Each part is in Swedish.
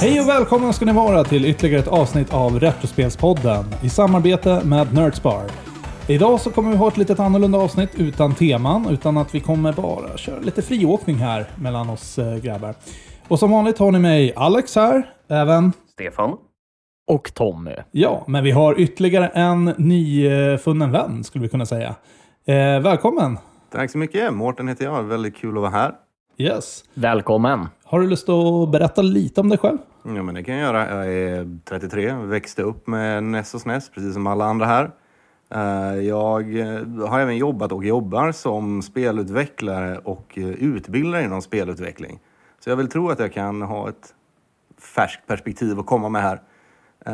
Hej och välkomna ska ni vara till ytterligare ett avsnitt av Retrospelspodden i samarbete med Nerdspar. Idag så kommer vi ha ett lite annorlunda avsnitt utan teman, utan att vi kommer bara köra lite friåkning här mellan oss eh, grabbar. Och som vanligt har ni mig Alex här, även Stefan. och Tommy. Ja, men vi har ytterligare en nyfunnen vän skulle vi kunna säga. Eh, välkommen! Tack så mycket. Mårten heter jag. Väldigt kul att vara här. Yes. Välkommen! Har du lust att berätta lite om dig själv? Ja, men det kan jag göra. Jag är 33, växte upp med NES och SNES, precis som alla andra här. Eh, Jag eh, har även jobbat och jobbar som spelutvecklare och eh, utbildare inom spelutveckling. Så jag vill tro att jag kan ha ett färskt perspektiv att komma med här.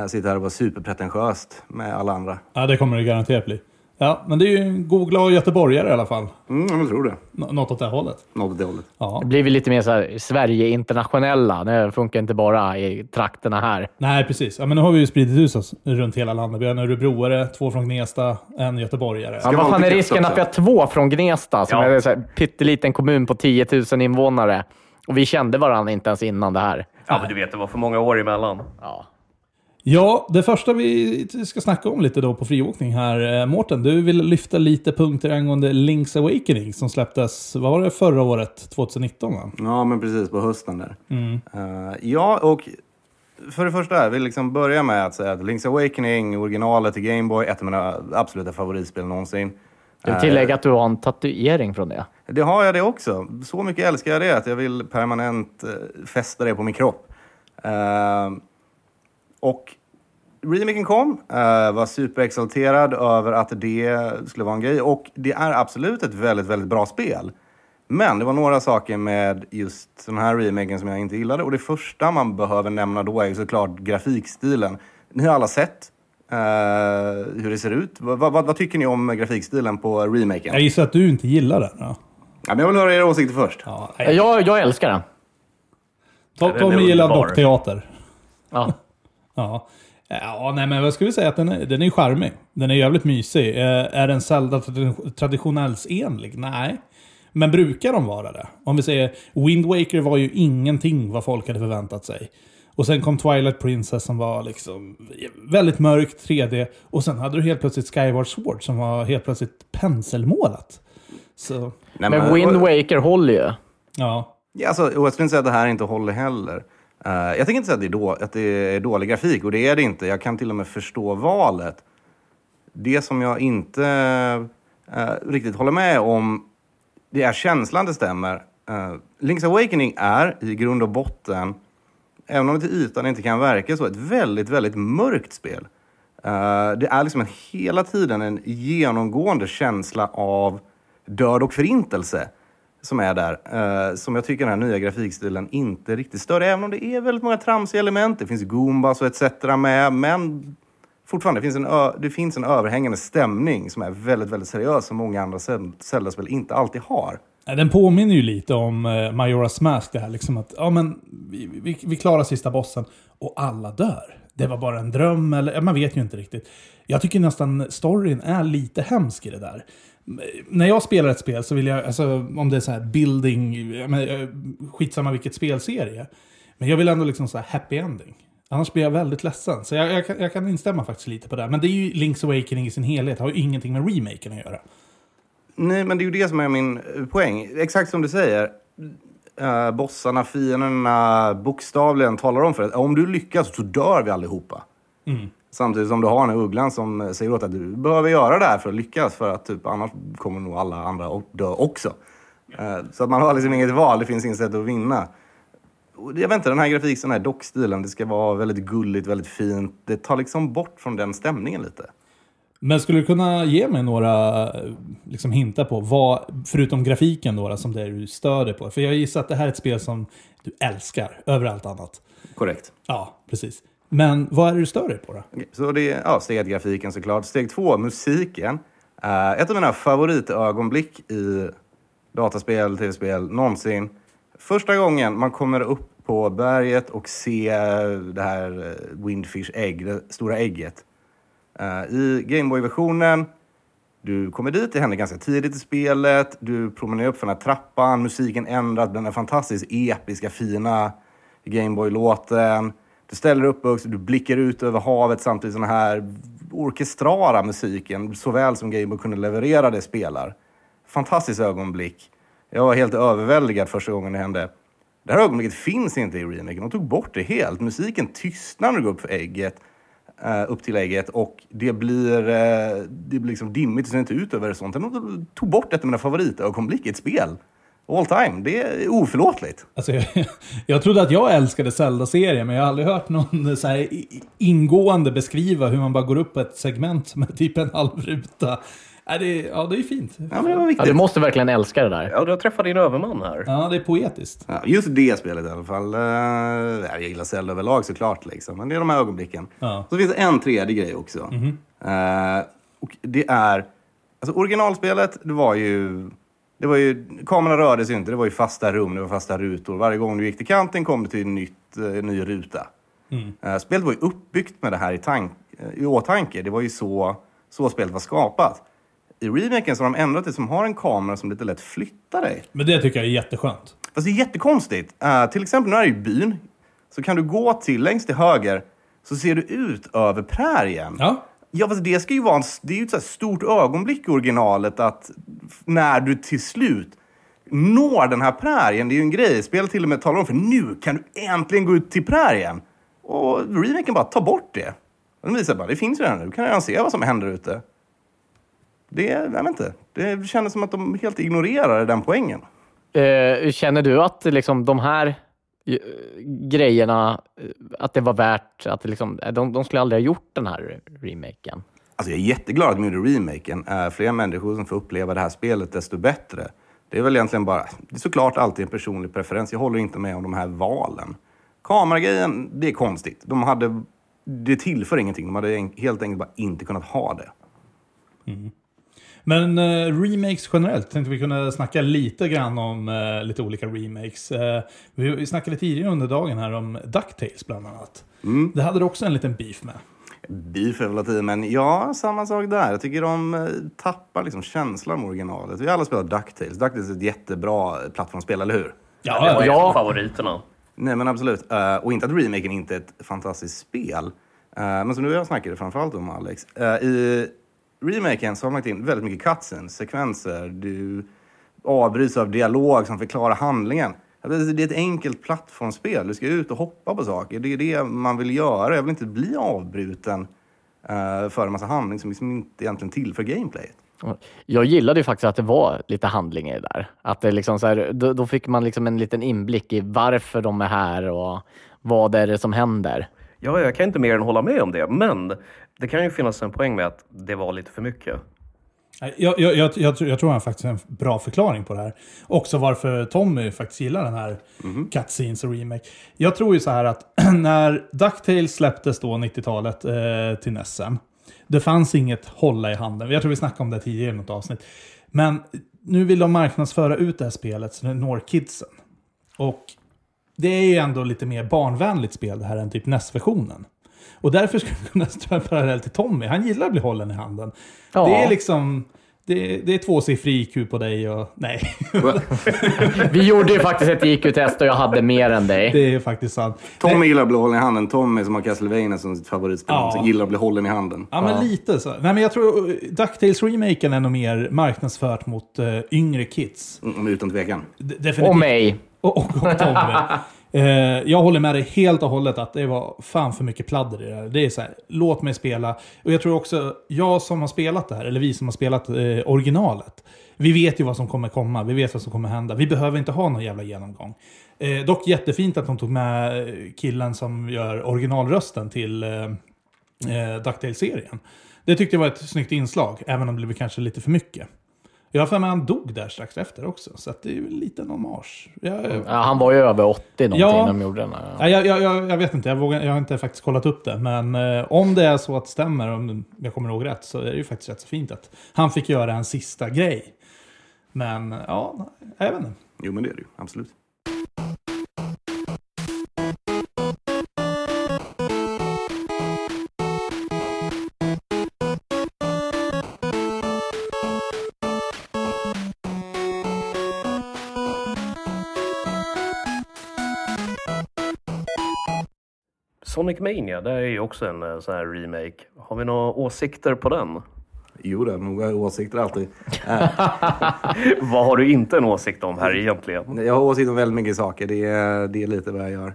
Sitta här och vara superpretentiöst med alla andra. Ja, det kommer det garanterat bli. Ja, men det är ju en god glad göteborgare i alla fall. Mm, jag tror det. Nå- något åt det hållet. Något åt det hållet. Ja. Det blir vi lite mer så här Sverige-internationella. Det funkar inte bara i trakterna här. Nej, precis. Ja, men nu har vi ju spridit ut oss runt hela landet. Vi har en örebroare, två från Gnesta, en göteborgare. Ja, vad fan är risken också? att vi har två från Gnesta, som Ja. är en så här pytteliten kommun på 10 000 invånare. Och vi kände varandra inte ens innan det här. Ja, men du vet, det var för många år emellan. Ja. Ja, det första vi ska snacka om lite då på friåkning här. Eh, Mårten, du vill lyfta lite punkter angående Link's Awakening som släpptes, vad var det, förra året? 2019 va? Ja, men precis på hösten där. Eh, ja, och för det första, jag vill liksom börja med att säga att Link's Awakening, originalet till Game Boy, ett av mina absoluta favoritspel någonsin. Jag vill tillägga att du har en tatuering från det. Det har jag det också. Så mycket älskar jag det att jag vill permanent eh, fästa det på min kropp. Eh, och remaken kom, eh, var superexalterad över att det skulle vara en grej. Och det är absolut ett väldigt, väldigt bra spel. Men det var några saker med just den här remaken som jag inte gillade. Och det första man behöver nämna då är såklart grafikstilen. Ni har alla sett eh, hur det ser ut. Vad, vad, vad tycker ni om grafikstilen på remaken? Jag gissar att du inte gillar den. Ja. Ja, men jag vill höra era åsikter först. Ja, nej. Jag, jag älskar den. Tommy gillar dockteater. Ja. Ja. Ja, nej men vad ska vi säga? Att den är, den är charmig. Den är jävligt mysig. Eh, är den Zelda tradi- traditionellsenlig? Nej. Men brukar de vara det? Om vi säger Wind Waker var ju ingenting vad folk hade förväntat sig. Och sen kom Twilight Princess som var liksom väldigt mörkt 3D. Och sen hade du helt plötsligt Skyward Sword som var helt plötsligt penselmålat. Så, Nej, Men Wind Waker håller ju. ja. Ja, alltså, och jag skulle inte säga att det här inte håller heller. Eh, jag tänker inte säga att det, är då, att det är dålig grafik, och det är det inte. Jag kan till och med förstå valet. Det som jag inte eh, riktigt håller med om, det är känslan det stämmer. Uh, Link's Awakening är i grund och botten, även om det till ytan inte kan verka så, ett väldigt, väldigt mörkt spel. Eh, det är liksom en, hela tiden en genomgående känsla av död och förintelse som är där. eh, som jag tycker den här nya grafikstilen inte riktigt stör. Även om det är väldigt många tramsiga element. Det finns Goombas och etc. med. Men fortfarande, det finns, en ö- det finns en överhängande stämning som är väldigt, väldigt seriös. Som många andra Zelda-spel inte alltid har. Den påminner ju lite om eh, Majora's Mask det här. Liksom att, ja, men vi, vi, vi klarar sista bossen och alla dör. Det var bara en dröm eller man vet ju inte riktigt. Jag tycker nästan storyn är lite hemsk i det där. När jag spelar ett spel så vill jag, alltså om det är så här building, men, eh, skitsamma vilket spelserie. Men jag vill ändå liksom så här happy ending. Annars blir jag väldigt ledsen. Så jag, jag, kan, jag kan instämma faktiskt lite på det. Men det är ju Link's Awakening i sin helhet. Har ju ingenting med remaken att göra. Nej, men det är ju det som är min eh, poäng. Exakt som du säger. Uh, bossarna, fienderna, bokstavligen talar om för att om du lyckas så dör vi allihopa. Samtidigt som du har den här ugglan som säger åt att du behöver göra det här för att lyckas. För att typ, annars kommer nog alla andra att dö också. Eh, så att man har liksom inget val, det finns inget sätt att vinna. Jag vet inte, den här grafiken, den här dockstilen, det ska vara väldigt gulligt, väldigt fint. Det tar liksom bort från den stämningen lite. Men skulle du kunna ge mig några liksom, hintar på vad, förutom grafiken då, som det är du stör dig på? För jag gissar att det här är ett spel som du älskar över allt annat. Korrekt. Ja, precis. Men vad är det du stör dig på då? Så det är ja, steg ett, grafiken såklart. Steg två, musiken. Uh, ett av mina favoritögonblick i dataspel, tv-spel någonsin. Första gången man kommer upp på berget och ser det här eh, Windfish ägg, det stora ägget. Uh, I Gameboy-versionen, du kommer dit, det händer ganska tidigt i spelet. Du promenerar upp för den här trappan, musiken ändras, den är fantastiskt episka, fina Gameboy-låten. Du ställer upp och du blickar ut över havet samtidigt som den här orkestrala musiken, såväl som Gameboy kunde leverera det, spelar. Fantastiskt ögonblick. Jag var helt överväldigad första gången det hände. Det här ögonblicket finns inte i remaken. De tog bort det helt. Musiken tystnar när du går upp för ägget eh, upp till ägget och det blir, eh, det blir liksom dimmigt och ser inte ut över sånt. De tog bort ett av mina favoritögonblick i ett spel. All time. Det är oförlåtligt. Alltså, jag, jag trodde att jag älskade Zelda-serien, men jag har aldrig hört någon så här ingående beskriva hur man bara går upp på ett segment som är typ en halv ruta. Ja, det, är- ja, det är fint. Ja, men det var Ja, viktigt. du måste verkligen älska det där. Ja, du har träffat din överman här. Ja, det är poetiskt. Ja, just det spelet i alla fall. Eh, jag gillar Zelda överlag såklart, liksom. men det är de här ögonblicken. Ja. Så finns det en tredje grej också. Eh, och det är... Alltså originalspelet, det var ju... Det var ju, kameran rörde sig inte, det var ju fasta rum, det var fasta rutor. Varje gång du gick till kanten kom du till en nytt, eh, ny ruta. Eh, spelet var ju uppbyggt med det här i, tank, eh, i åtanke. Det var ju så, så spelet var skapat. I remaken så har de ändrat det som har en kamera som lite lätt flyttar dig. Men det tycker jag är jätteskönt. Fast det är jättekonstigt. Uh, till exempel när du är i byn så kan du gå till längst till höger så ser du ut över prärien. Ja, Ja, fast det ska ju vara en, det är ju ett så här stort ögonblick i originalet att när du till slut når den här prärien, det är ju en grej. Spelet till och med talar om för nu kan du äntligen gå ut till prärien. Och remaken bara tar bort det. Den visar bara, det finns ju redan nu. Du kan redan se vad som händer ute. Det, jag vet inte. Det kändes som att de helt ignorerade den poängen. Eh, känner du att liksom, de här grejerna, eh, att det var värt att liksom, eh, de, de skulle aldrig ha gjort den här remaken? Alltså jag är jätteglad att de gjorde remaken. Uh, fler människor som får uppleva det här spelet, desto bättre. Det är väl egentligen bara, det är såklart alltid en personlig preferens. Jag håller inte med om de här valen. Kameragrejen, det är konstigt. De hade, det tillför ingenting. De hade en- helt enkelt bara inte kunnat ha det. Men eh, remakes generellt tänkte vi kunna snacka lite grann om eh, lite olika remakes. Eh, vi, vi snackade tidigare under dagen här om DuckTales bland annat. Det hade du också en liten beef med. Beef är väl att i, men ja, samma sak där. Jag tycker de eh, tappar liksom känslan med originalet. Vi har alla spelat DuckTales. DuckTales är ett jättebra plattformsspel, eller hur? Det Ja, var ja. favoriterna. Nej, men absolut. Eh, och inte att remaken inte är ett fantastiskt spel. Eh, men som du och jag snackade framförallt om, Alex. eh, I remaken så har man lagt in väldigt mycket cutscenes, sekvenser. Du avbryts av dialog som förklarar handlingen. Det är ett enkelt plattformsspel. Du ska ut och hoppa på saker. Det är det man vill göra. Jag vill inte bli avbruten uh, för en massa handling som liksom inte egentligen tillför gameplayet. Jag gillade ju faktiskt att det var lite handling i det där. Att det liksom så här, då, då fick man liksom en liten inblick i varför de är här och vad är det som händer. Ja, jag kan inte mer än hålla med om det. Men det kan ju finnas en poäng med att det var lite för mycket. Jag, jag, jag, jag, tror- jag tror han faktiskt har en bra förklaring på det här. Också varför Tommy faktiskt gillar den här Cutscenes och Remake. Jag tror ju så här att när DuckTales släpptes då 90-talet eh, till Nessen. Det fanns inget hålla i handen. Jag tror vi snackade om det tidigare i något avsnitt. Men nu vill de marknadsföra ut det här spelet så det når kidsen. Och det är ju ändå lite mer barnvänligt spel det här än typ NES-versionen. Och därför skulle jag kunna dra en parallell till Tommy. Han gillar att bli hållen i handen. Ja. Det är liksom... Det, det är tvåsiffrig IQ på dig och... Nej, Vi gjorde ju faktiskt ett IQ-test och jag hade mer än dig. det är faktiskt sant. Tommy gillar att bli hållen i handen. Tommy som har Castlevania som sitt favoritspel, Ja. som gillar att bli hållen i handen. Ja, men lite så. Nej, men jag tror uh, DuckTales-remaken är nog mer marknadsfört mot uh, yngre kids. Mm, utan tvekan. D- definitivt. Och mig. Och, och, och Tommy. Eh, jag håller med dig helt och hållet att det var fan för mycket pladder i det här. Det är så här, låt mig spela. Och jag tror också, jag som har spelat det här, eller vi som har spelat eh, originalet. Vi vet ju vad som kommer komma, vi vet vad som kommer hända. Vi behöver inte ha någon jävla genomgång. Eh, dock jättefint att de tog med eh, killen som gör originalrösten till eh, eh, DuckTales-serien. Det tyckte jag var ett snyggt inslag, även om det blev kanske lite för mycket. Jag har för mig att han dog där strax efter också, så att det är ju en liten hommage. Jag, Ja, han var ju över 80 någonting Ja. när de gjorde den här. Nej, jag, jag, jag, jag vet inte, jag, vågar, jag har inte faktiskt kollat upp det. Men eh, om det är så att det stämmer, om jag kommer ihåg rätt, så är det ju faktiskt rätt så fint att han fick göra en sista grej. Men ja, jag vet inte. Jo, men det är det ju. Absolut. Sonic Mania, det är ju också en eh, sån här remake. Har vi några åsikter på den? Jo, det noga åsikter alltid. Vad har du inte en åsikt om här egentligen? Jag har åsikter om väldigt mycket saker. Det är, det är lite vad jag gör.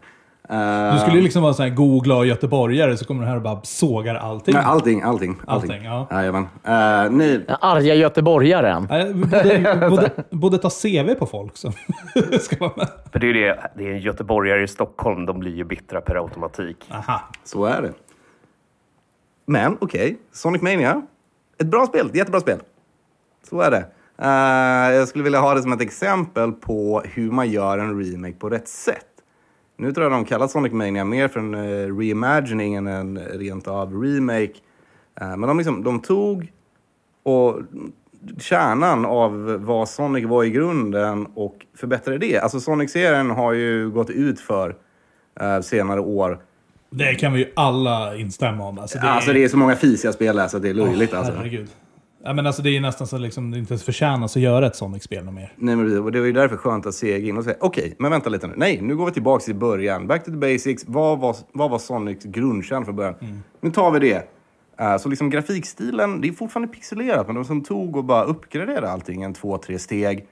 Eh, Du skulle ju liksom vara en god, glad göteborgare så kommer du här och bara sågar allting. Nej, allting, allting. allting. Allting, ja. Jajamän. Uh, Den arga göteborgaren. Nej, Borde, borde, borde ta CV på folk som ska vara med. För det är ju det, det är en göteborgare i Stockholm, de blir ju bittra per automatik. Aha. så är det. Men okej, Sonic Mania. Ett bra spel, ett jättebra spel. Så är det. Eh, jag skulle vilja ha det som ett exempel på hur man gör en remake på rätt sätt. Nu tror jag de kallar Sonic Mania mer för en uh, reimagining än en rent av remake. Eh, men de, liksom, de tog och kärnan av vad Sonic var i grunden och förbättrade det. Alltså Sonic-serien har ju gått ut för eh, senare år. Det kan vi ju alla instämma om. Alltså, det är, Alltså det är så många fisiga spel där så det är löjligt Åh, alltså. Herregud. Ja, men alltså, det är nästan så liksom, det inte ens förtjänas att göra ett Sonic-spel något mer. Nej, men det var ju därför skönt att se in och säga okej, men vänta lite nu. Nej, nu går vi tillbaka till början. Back to the basics. Vad var, vad var Sonics grundkärn från början? Nu tar vi det. Eh, så liksom grafikstilen, det är fortfarande pixelerat, men de som tog och bara uppgraderade allting en två, tre steg.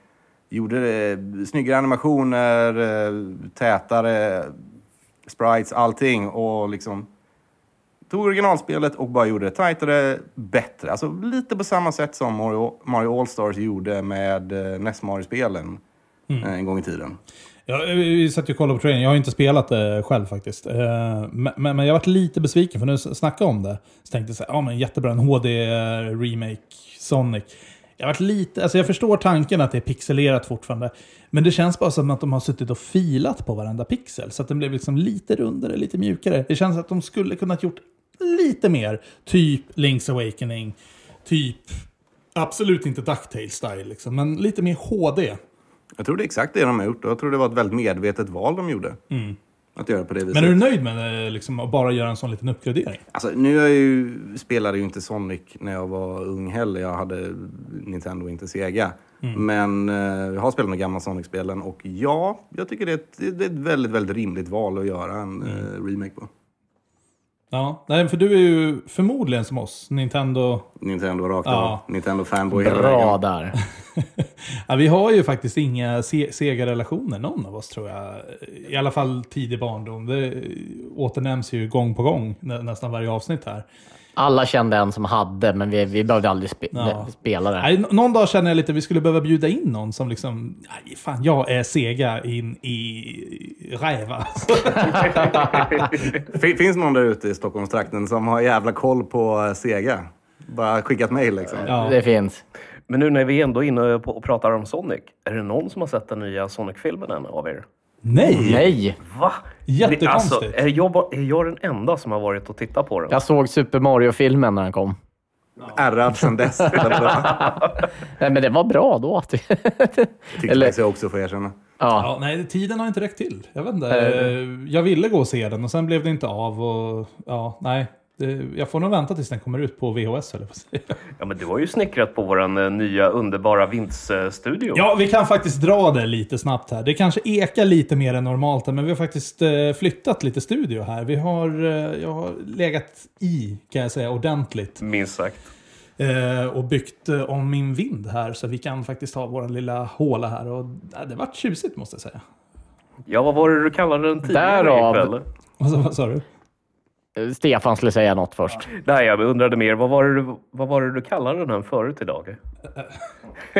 Gjorde det, snyggare animationer, eh, tätare sprites, allting. Och liksom tog originalspelet och bara gjorde det tajtare, bättre. Alltså lite på samma sätt som Mario, Mario All-Stars gjorde med eh, NES Mario-spelen eh, en gång i tiden. Ja, vi satt ju och kollade på trailern. Jag har inte spelat det själv faktiskt. Eh, Men, men men jag varit lite besviken för när du snackade om det. Så tänkte jag så här, ja men jättebra, en HD-remake Sonic. Jag varit lite, alltså jag förstår tanken att det är pixelerat fortfarande. Men det känns bara som att de har suttit och filat på varenda pixel. Så att den blev liksom lite rundare, lite mjukare. Det känns att de skulle kunnat gjort lite mer. Typ Link's Awakening. Typ, absolut inte Ducktail style liksom. Men lite mer HD. Jag tror det är exakt det de har gjort och jag tror det var ett väldigt medvetet val de gjorde. Att göra på det viset. Men är du nöjd med liksom, att bara göra en sån liten uppgradering? Alltså, nu är jag ju, spelade ju inte Sonic när jag var ung heller. Jag hade Nintendo inte Sega. Men eh, jag har spelat de gamla Sonic-spelen och ja, jag tycker det är, ett, det är ett väldigt, väldigt rimligt val att göra en eh, remake på. Ja, nej, för du är ju förmodligen som oss, Nintendo... Nintendo rakt Ja. av. Nintendo fanboy hela Bra vägen. där. ja, vi har ju faktiskt inga se Sega-relationer, någon av oss tror jag. I alla fall tidig barndom. Det åternämns ju gång på gång, nä nästan varje avsnitt här. Alla kände en som hade, men vi, vi behövde aldrig spe, Ja. spela det. Nej, någon dag känner jag lite att vi skulle behöva bjuda in någon som liksom, nej fan jag är Sega in i räva. Fin- Finns någon där ute i Stockholmstrakten som har jävla koll på eh, Sega? Bara skickat mejl liksom. Ja. Det finns. Men nu när vi ändå är inne och pratar om Sonic, är det någon som har sett den nya Sonic-filmen än av er? Nej! Nej! Va? Jättekonstigt. Alltså, är, jag, är jag den enda som har varit och tittat på den? Jag såg Super Mario-filmen när den kom. Ärrad sen dess. Nej, men det var bra då. Tyckte Eller- jag också får erkänna. ja. Ja, nej, tiden har inte räckt till. Jag vet inte. Jag ville gå och se den och sen blev det inte av. Och, ja, nej. Det, jag får nog vänta tills den kommer ut på VHS. Eller vad Ja, men du har ju snickrat på vår eh, nya underbara vindsstudio. Ja, vi kan faktiskt dra det lite snabbt här. Det kanske ekar lite mer än normalt, men vi har faktiskt eh, flyttat lite studio här. Vi har, eh, jag har legat i, kan jag säga, ordentligt. Minst sagt. Eh, och byggt eh, om min vind här, så vi kan faktiskt ha vår lilla håla här. Och, eh, det vart tjusigt måste jag säga. Ja, vad var det du kallade den tidigare Därav. ikväll? Vad sa du? Stefan skulle säga något först. Nej, jag undrade mer. Vad var det du, vad var det du kallade den förut idag?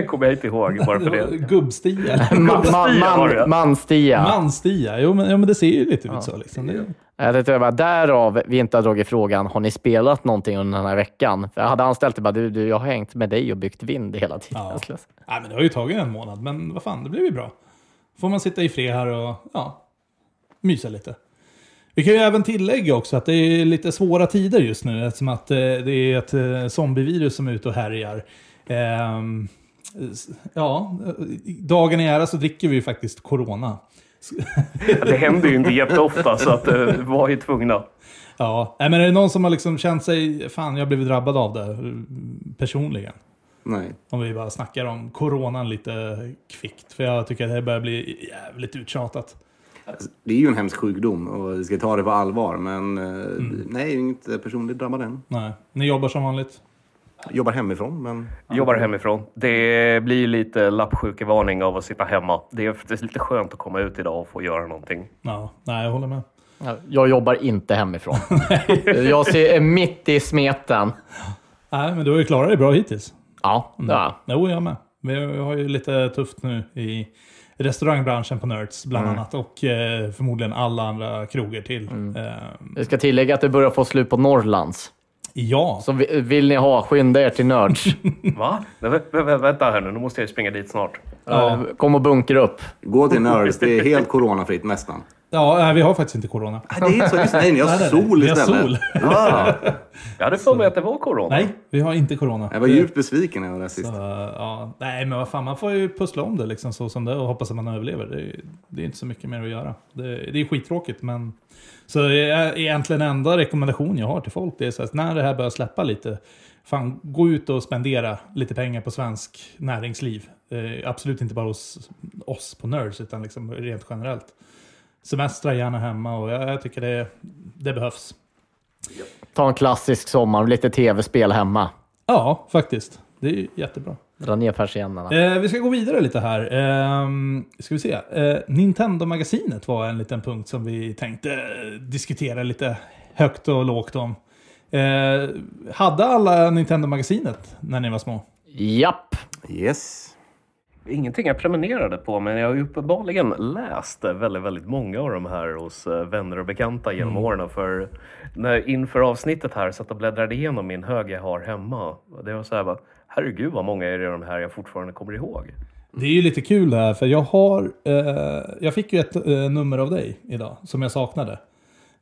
Kommer jag inte ihåg bara för Det. Gubbstia. Man, man, man, manstia. Manstia. Jo men, jo, men det ser ju lite ut så. Liksom. Det, Jag tänkte bara, därav vi inte har dragit frågan, har ni spelat någonting under den här veckan? För jag hade anställt det bara, du, du, jag har hängt med dig och byggt vind hela tiden. Ja. Nej, men det har ju tagit en månad, men vad fan, det blir ju bra. Får man sitta i fred här och ja, mysa lite. Vi kan ju även tillägga också att det är lite svåra tider just nu eftersom att eh, det är ett eh, zombievirus som är ute och härjar. Ehm, ja, dagen i ära så dricker vi ju faktiskt Corona. Det händer ju inte jätteofta så att eh, vi var ju tvungna. Ja, men är det någon som har liksom känt sig, fan jag har blivit drabbad av det personligen? Nej. Om vi bara snackar om coronan lite kvickt. För jag tycker att det börjar bli jävligt uttjatat. Det är ju en hemsk sjukdom och vi ska ta det på allvar. Men eh, nej, jag är inte personligt drabbad än. Nej. Ni jobbar som vanligt? Jobbar hemifrån, men... Jobbar hemifrån. Det blir lite lappsjukevarning av att sitta hemma. Det är, det är lite skönt att komma ut idag och få göra någonting. Ja, nej, jag håller med. Ja, Jag jobbar inte hemifrån. jag ser, är mitt i smeten. Nej, men du har ju klarat dig bra hittills. Ja, ja. Jo, jag med. Vi har ju lite tufft nu i restaurangbranschen på Nerds bland annat och eh, förmodligen alla andra kroger till. Eh, Jag ska tillägga att det börjar få slut på Norrlands. ja, Så vi- vill ni ha, skynda er till Nerds. Va? Vä- vä- vänta här nu, nu måste jag springa dit snart. Ja. Kom och bunkra upp. Gå till Nerds, det är helt coronafritt nästan. Ja nej, vi har faktiskt inte corona. Nej, det är inte så. Just, nej, ni har Nej, nej, sol vi har istället. sol. Ja, Jag hade för mig att det var corona. Nej, vi har inte corona. jag var djupt besviken när jag var sist. ja, nej, men vad fan, man får ju pussla om det liksom så som det och hoppas att man överlever. Det är, det är inte så mycket mer att göra. Det, det är skittråkigt, men... Så är egentligen enda rekommendation jag har till folk, det är så att när det här börjar släppa lite, fan, gå ut och spendera lite pengar på svensk näringsliv. Eh, absolut inte bara hos oss på Nerds, utan liksom rent generellt. Semestra gärna hemma och jag, jag tycker det, det behövs. Ta en klassisk sommar, lite tv-spel hemma. Ja, faktiskt. Det är jättebra. Dra ner persiennerna. Eh, vi ska gå vidare lite här. Ehm, ska vi se. Eh, Nintendo-magasinet var en liten punkt som vi tänkte eh, diskutera lite högt och lågt om. Eh, hade alla Nintendo-magasinet när ni var små? Japp. Yes. Ingenting jag prenumererade på, men jag har ju uppenbarligen läst väldigt, väldigt många av de här hos eh, vänner och bekanta genom åren. För när, inför avsnittet här satt och bläddrade igenom min hög jag har hemma. Det var så här bara, herregud vad många är det de här jag fortfarande kommer ihåg. Det är ju lite kul det här, för jag har... Eh, jag fick ju ett eh, nummer av dig idag, som jag saknade.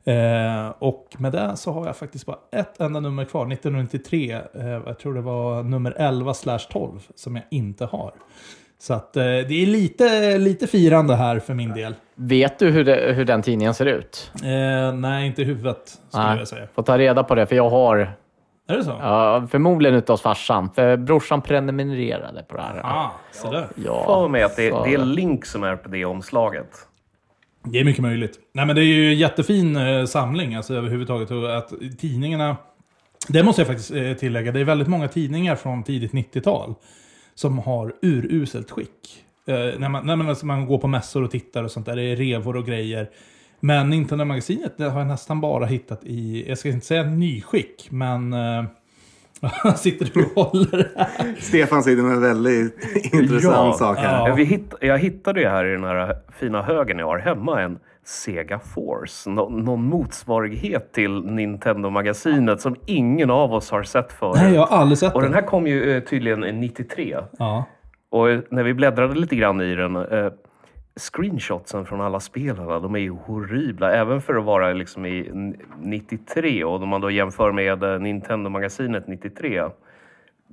Eh, och med det så har jag faktiskt bara ett enda nummer kvar, 1993. Eh, jag tror det var nummer 11 12 som jag inte har. Så att eh, det är lite, lite firande här för min del. Vet du hur, det, hur den tidningen ser ut? Eh, nej, inte i huvudet skulle Nej. jag säga. Får ta reda på det, för jag har Är det så? ja, förmodligen hos farsan. För brorsan prenumererade på det här. Ah, så där. Ja, För mig att det, så det är Link som är på det omslaget. Det är mycket möjligt. Nej, men det är ju en jättefin eh, samling alltså, överhuvudtaget. Att tidningarna... Det måste jag faktiskt eh, tillägga. Det är väldigt många tidningar från tidigt 90-tal som har uruselt skick. Eh, när man, när man, alltså, man går på mässor och tittar och sånt där. Det är revor och grejer. Men Nintendo-magasinet det har jag nästan bara hittat i, jag ska inte säga nyskick, men... Eh, sitter du och håller här? Stefan sitter med en väldigt intressant Ja, sak här. ja. Vi hitt, jag hittade ju här i den här fina högen jag har hemma en Sega Force. Nå, någon motsvarighet till Nintendo-magasinet som ingen av oss har sett förut. Nej, jag har aldrig sett Och den. den här kom ju eh, tydligen 93. Ja. Och eh, när vi bläddrade lite grann i den, eh, screenshotsen från alla spelarna, de är ju horribla. Även för att vara liksom i n- 93 och om man då jämför med eh, Nintendo-magasinet 93.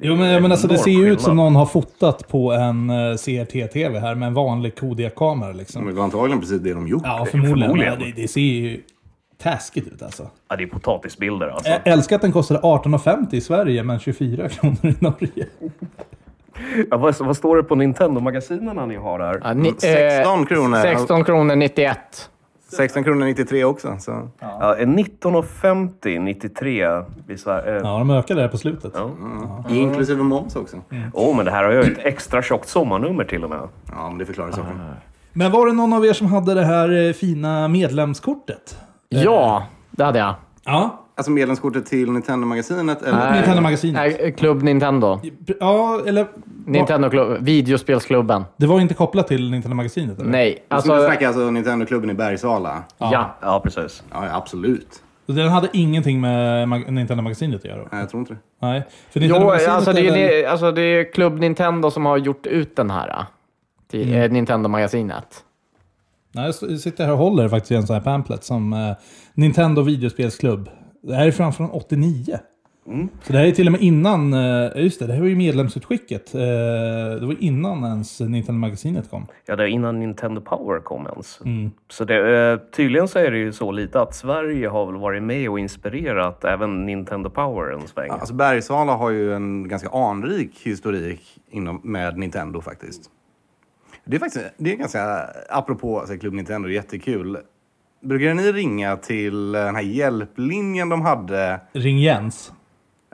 Jo men, men alltså det ser ju ut som någon har fotat på en uh, CRT-TV här med en vanlig Kodiak-kamera liksom. Det var antagligen precis det de gjort. Ja, förmodligen. förmodligen. Ja, det, det ser ju taskigt ut alltså. Ja, det är potatisbilder alltså. Jag älskar att den kostade 18,50 i Sverige men 24 kronor i Norge. Ja, vad, vad står det på Nintendo-magasinerna ni har där? Ja, ni, 16 kronor. 16 kronor 91. 16 kronor 93 också. Så. Ja, en 19,50 93 i Sverige. Ja, de ökade det på slutet. Ja. Inklusive moms också. Åh, men det här har ju ett extra tjockt sommarnummer till och med. Ja, men det förklarar saken. Men var det någon av er som hade det här eh, fina medlemskortet? Ja, det hade jag. Ja, Alltså medlemskortet till Nintendo-magasinet? Eller? Nintendo-magasinet. Nej, Klubb Nintendo. Ja, eller... Nintendo klubb, videospelsklubben. Det var inte kopplat till Nintendo-magasinet? eller? Nej, Alltså, alltså... du snackar alltså Nintendo-klubben i Bergsala? Ja. Ja, precis. Ja, absolut. Den hade ingenting med mag- Nintendo-magasinet att göra? Nej, jag tror inte det. Nej. För Jo, Nintendo-magasinet alltså det, är, alltså det är Klubb Nintendo som har gjort ut den här. äh, Till eh, Nintendo-magasinet. Nej, jag sitter här och håller faktiskt i en sån här pamphlet som eh, Nintendo videospelsklubb. Det här är fram från 89. Så det här är till och med innan, eh, just det, det här var ju medlemsutskicket. Eh, det var innan ens Nintendo-magasinet kom. Ja, det är innan Nintendo Power kom ens. Så det, eh, tydligen så är det ju så lite att Sverige har väl varit med och inspirerat även Nintendo Power en sväng. Alltså Bergsala har ju en ganska anrik historik inom, med Nintendo faktiskt. Det är faktiskt det är ganska, apropå alltså, Club Nintendo, jättekul. Brukade ni ringa till den här hjälplinjen de hade? Ring Jens.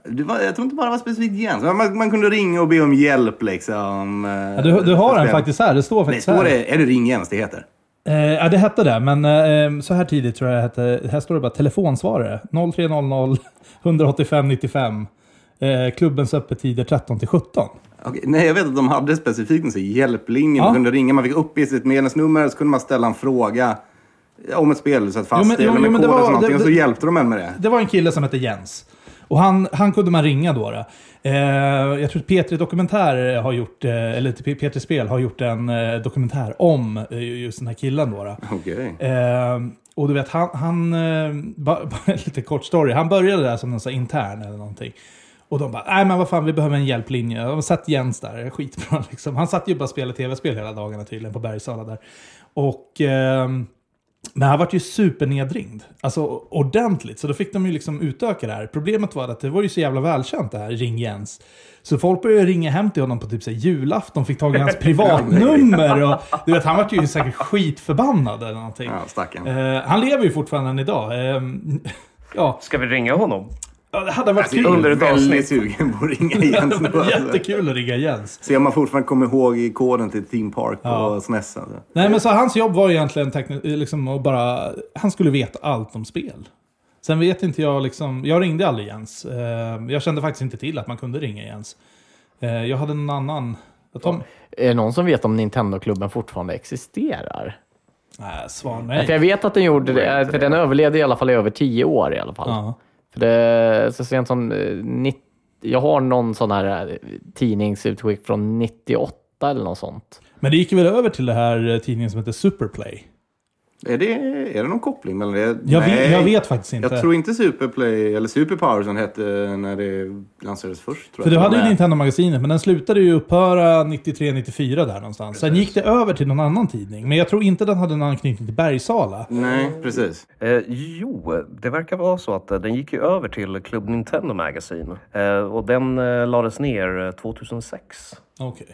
Det var, jag tror inte bara det var specifikt Jens. Man, man kunde ringa och be om hjälp liksom. Ja, du, du har den faktiskt här. Det står Nej, faktiskt står här. det, är det Ring Jens det heter? Eh, ja, det hette det, men eh, så här tidigt tror jag det hette. Här står det bara telefonsvarare. 0300 185 95. Eh, klubbens öppettider 13 till 17. Okej, nej, jag vet att de hade specifikt en här hjälplinje. Ja. Man kunde ringa, man fick uppge sitt medlemsnummer, så kunde man ställa en fråga om ett spel satt fast Jo, men- i, jo, eller jo, med men det kod var- och så någonting, det- och så hjälpte de en med det. Det var en kille som hette Jens. Och han, han kunde man ringa då. då. Eh, jag tror att P3 Dokumentär har gjort, eh, eller P- P3 Spel har gjort en eh, dokumentär om eh, just den här killen då. då. Okej. Eh, och du vet, han, han eh, bara, bara lite kort story. Han började där som en sån intern eller någonting. Och de bara, nej men vad fan, vi behöver en hjälplinje. De satt Jens där, skitbra liksom. Han satt ju bara och spelade tv-spel hela dagarna tydligen på Bergsala där. Och... men han vart ju supernedringd. Alltså ordentligt. Så då fick de ju liksom utöka det här. Problemet var att det var ju så jävla välkänt det här, Ring Jens. Så folk började ringa hem till honom på typ så här, julafton, fick tag i hans privatnummer. Och, du vet, han vart ju säkert skitförbannad eller någonting. Ja. Eh, han lever ju fortfarande än idag. Eh, ja, Ska vi ringa honom? Ja, det hade varit Alltså, kul. under ett väldigt avsnitt. sugen på att ringa Jens nu. Alltså. jättekul att ringa Jens. Se om man fortfarande kommer ihåg koden till Theme Park Ja. och SNES. Alltså. Nej, men så hans jobb var egentligen liksom att bara... Han skulle veta allt om spel. Sen vet inte jag liksom... Jag ringde aldrig Jens. Eh, jag kände faktiskt inte till att man kunde ringa Jens. Eh, jag hade någon annan... Tar, Är det någon som vet om Nintendo-klubben fortfarande existerar? nej, svar För nej. jag vet att den gjorde det, för den överlevde i alla fall i över tio år i alla fall. Ja. För det så sent som eh, 90, jag har någon sån här eh, tidningsutskick från 98 eller något sånt. Men det gick väl över till det här eh, tidningen som heter Superplay. Är, det, är det någon koppling mellan det? Jag, Nej. vet, jag vet faktiskt inte. Jag tror inte Superplay, eller Superpower som hette när det lanserades först. Tror För jag. du hade ju Nintendo-magasinet, men den slutade ju upphöra 93-94 där någonstans. Sen gick det över till någon annan tidning. Men jag tror inte den hade en anknytning till Bergsala. Nej, precis. Eh, jo, det verkar vara så att eh, den gick ju över till Club Nintendo Magazine. Eh, och den eh, lades ner eh, 2006. Okej.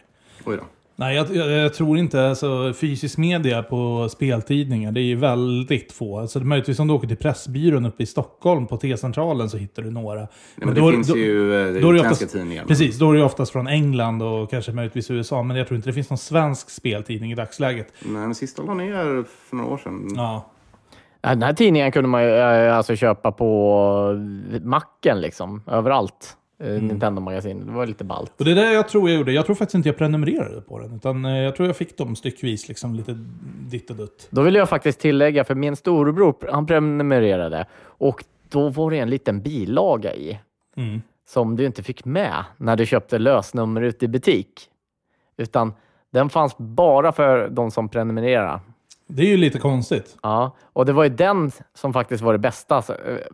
Oj då. Nej, jag, jag, jag tror inte alltså, fysisk media på speltidningar. Det är ju väldigt få. Alltså, möjligtvis om du åker till Pressbyrån uppe i Stockholm på T-centralen så hittar du några. Nej, men då- det finns då- ju eh, det då utländska oftast- tidningar. men- Precis, då är det oftast från England och kanske möjligtvis USA. Men jag tror inte det finns någon svensk speltidning i dagsläget. Nej, men sista la ner för några år sedan. Ja. Ja, Den här tidningen kunde man ju eh, alltså köpa på macken liksom, överallt. Eh, Nintendo-magasin. Det var lite ballt. Och det är det jag tror jag gjorde. Jag tror faktiskt inte jag prenumererade på den. Utan eh, jag tror jag fick dem styckvis, liksom lite ditt och dutt. Då vill jag faktiskt tillägga, för min storebror, han prenumererade och då var det en liten bilaga i Mm. som du inte fick med när du köpte lösnummer ute i butik. Utan den fanns bara för de som prenumererade. Det är ju lite konstigt. Ja, och det var ju den som faktiskt var det bästa. Eh,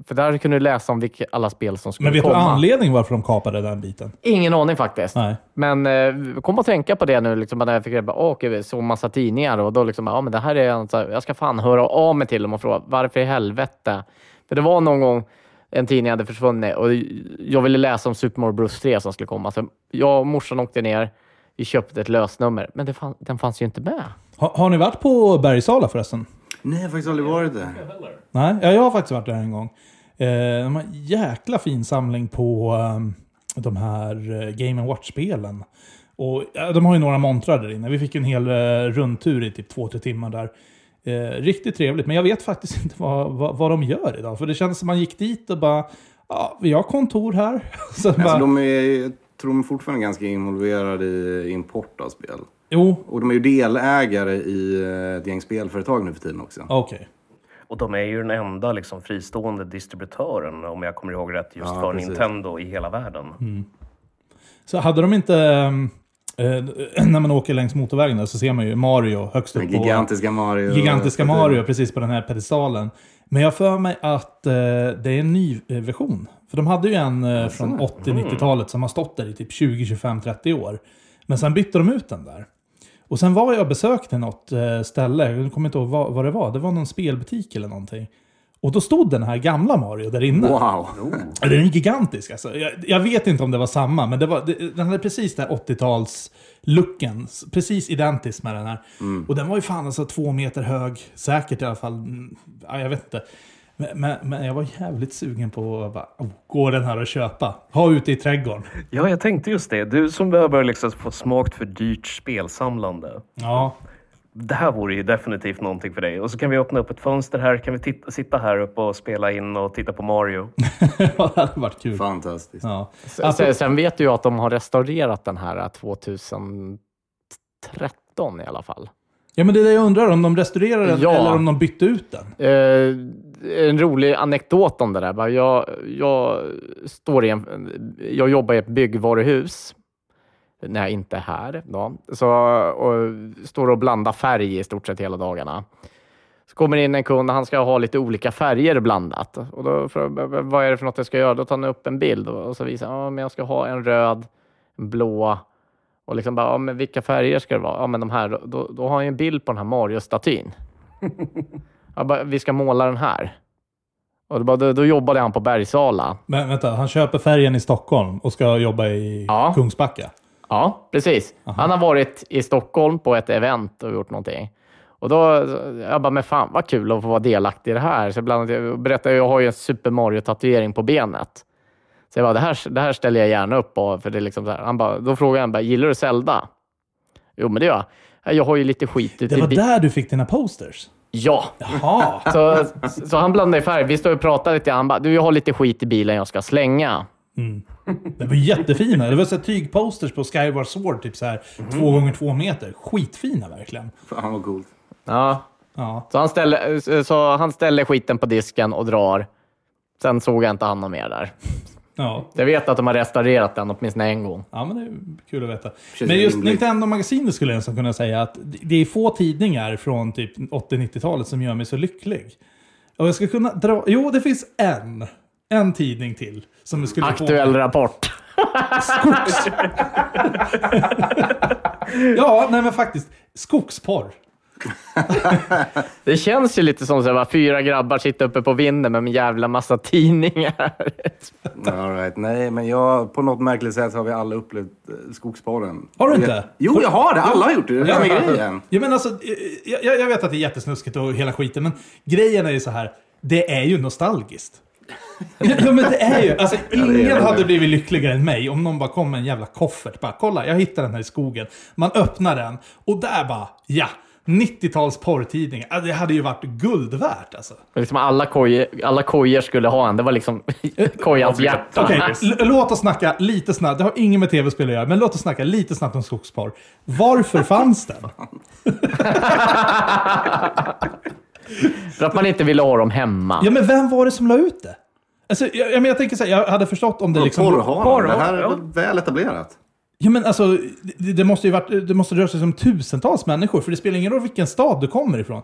För där kunde du läsa om vilka, alla spel som skulle Men vet du komma. anledningen varför de kapade den biten? Ingen aning faktiskt. Nej. Men eh, kom att tänka på det nu, liksom, när jag fick reda på okej, vi såg massa tidningar och då liksom, ja men det här är en, så här, jag ska fan höra av mig till dem och fråga varför i helvete? För det var någon gång en tidning hade försvunnit och jag ville läsa om Super Mario Bros 3 som skulle komma. Så jag och morsan åkte ner, vi köpte ett lösnummer, men det fann, den fanns ju inte med. Ha, har ni varit på Bergsala förresten? Nej, jag har faktiskt aldrig varit det. Nej, ja, jag har faktiskt varit där en gång. Eh, de har en jäkla fin samling på ehm, de här eh, Game Watch-spelen. Och ja, de har ju några montrar där inne. Vi fick en hel eh, rundtur i typ två, tre timmar där. Eh, riktigt trevligt, men jag vet faktiskt inte vad, vad, vad de gör idag. För det känns som man gick dit och bara, ja, vi har kontor här. Så Alltså, bara, de är, jag tror de är fortfarande ganska involverade i import av spel. Jo, Och de är ju delägare i eh, ett gäng spelföretag nu för tiden också. okej. Och de är ju den enda liksom, fristående distributören, om jag kommer ihåg rätt, just Ja, för precis. Nintendo i hela världen. Så hade de inte... ehm, eh, när man åker längs motorvägen där så ser man ju Mario högst upp Den på... gigantiska Mario. Gigantiska Mario precis på den här pedestalen. Men jag för mig att eh, det är en ny eh, version. För de hade ju en eh, från 80-90-talet som har stått där i typ 20, 25, 30 år. Men sen bytte de ut den där. Och sen var jag och besökte något eh, ställe, jag kommer inte ihåg vad, vad det var. Det var någon spelbutik eller någonting. Och då stod den här gamla Mario där inne. Wow. Den är gigantisk alltså. Jag, jag vet inte om det var samma, men det var, det, den hade precis den här 80-tals-looken. Precis identisk med den här. Och den var ju fan alltså två meter hög, säkert i alla fall. Mm, Ja, jag vet inte. Men, men, men jag var jävligt sugen på att bara, oh, gå den här och köpa. Ha ute i trädgården. Ja, jag tänkte just det. Du som behöver liksom få smakt för dyrt spelsamlande. Ja, Det här vore ju definitivt någonting för dig. Och så kan vi öppna upp ett fönster här. Kan vi titta, sitta här uppe och spela in och titta på Mario. det hade varit kul. Fantastiskt. Ja. Sen- Alltså- Sen vet du ju att de har restaurerat den här 2013 i alla fall. Ja, men det är det jag undrar. Om de restaurerar den Ja. eller om de bytte ut den. Eh, en rolig anekdot om det där. Jag, jag, står i en, jag jobbar i ett byggvaruhus när jag inte är här. Då. Så, och står och blandar färg i stort sett hela dagarna. Så kommer in en kund och han ska ha lite olika färger blandat. Och då jag, vad är det för något jag ska göra? Då tar han upp en bild och så visar han, ja, men jag ska ha en röd, en blå och liksom bara, ja, men vilka färger ska det vara? Ja, men de här. Då, då har han ju en bild på den här Mario-statyn. Jag bara, vi ska måla den här. Och då, bara, då, då jobbade han på Bergsala. Men vänta, han köper färgen i Stockholm och ska jobba i Ja. Kungsbacka. Ja, precis. Han har varit i Stockholm på ett event och gjort någonting. Och då, jag bara, men fan vad kul att få vara delaktig i det här. Så bland annat, jag berättade, jag har ju en Super Mario-tatuering på benet. Så jag bara, det här, det här ställer jag gärna upp på. För det är liksom så här. Han bara, då frågade han, bara, gillar du Zelda? Jo, men det gör jag. Jag har ju lite skit Det var där du fick dina posters? Ja, Jaha. så, så han blandade i färg. Vi står och pratar lite. Han bara, du jag har lite skit i bilen jag ska slänga. Det var jättefina. Det var så här tygposters på Skyward Sword, typ så här två gånger två meter. Skitfina verkligen. Fan vad coolt. Ja, Ja. så han, ställer, så han ställer skiten på disken och drar. Sen såg jag inte han något mer där. Ja. Jag vet att de har restaurerat den åtminstone en gång. ja, men det är kul att veta. Känns Men just. Nintendo-magasinet skulle jag nästan kunna säga att det är få tidningar från typ 80-90-talet som gör mig så lycklig. Och jag ska kunna dra... Jo, det finns en. En tidning till. Som jag skulle Aktuell få... rapport. Skogs... ja, nej men faktiskt. Skogsporr. Det känns ju lite som här, fyra grabbar sitter uppe på vinden med en jävla massa tidningar. All right. Nej, men jag, på något märkligt sätt har vi alla upplevt eh, skogsporren. Har du inte? Jag, jo, jag har det. Alla har gjort det. Det är grejen. Ja, men alltså, eh, jag, jag vet att det är jättesnuskigt och hela skiten, men grejen är ju så här. Det är ju nostalgiskt. ja, men det är ju. Alltså, ingen det. hade blivit lyckligare än mig om någon bara kom med en jävla koffert. Bara, kolla, jag hittade den här i skogen. Man öppnar den och där bara, ja. 90-tals porrtidningar. Alltså, det hade ju varit guld värt alltså. liksom alla, kojor, alla kojor skulle ha en. Det var liksom kojans hjärta. L- låt oss snacka lite snabbt. Det har inget med tv-spel att göra, men låt oss snacka lite snabbt om skogsporr. Varför fanns den? För att man inte ville ha dem hemma. Ja, men vem var det som la ut det? Alltså, jag, jag, men jag tänker så här, jag hade förstått om det liksom... Porrhanen. Det här är väl etablerat. Ja, men alltså, det, det måste ju varit, det måste röra sig om tusentals människor, för det spelar ingen roll vilken stad du kommer ifrån.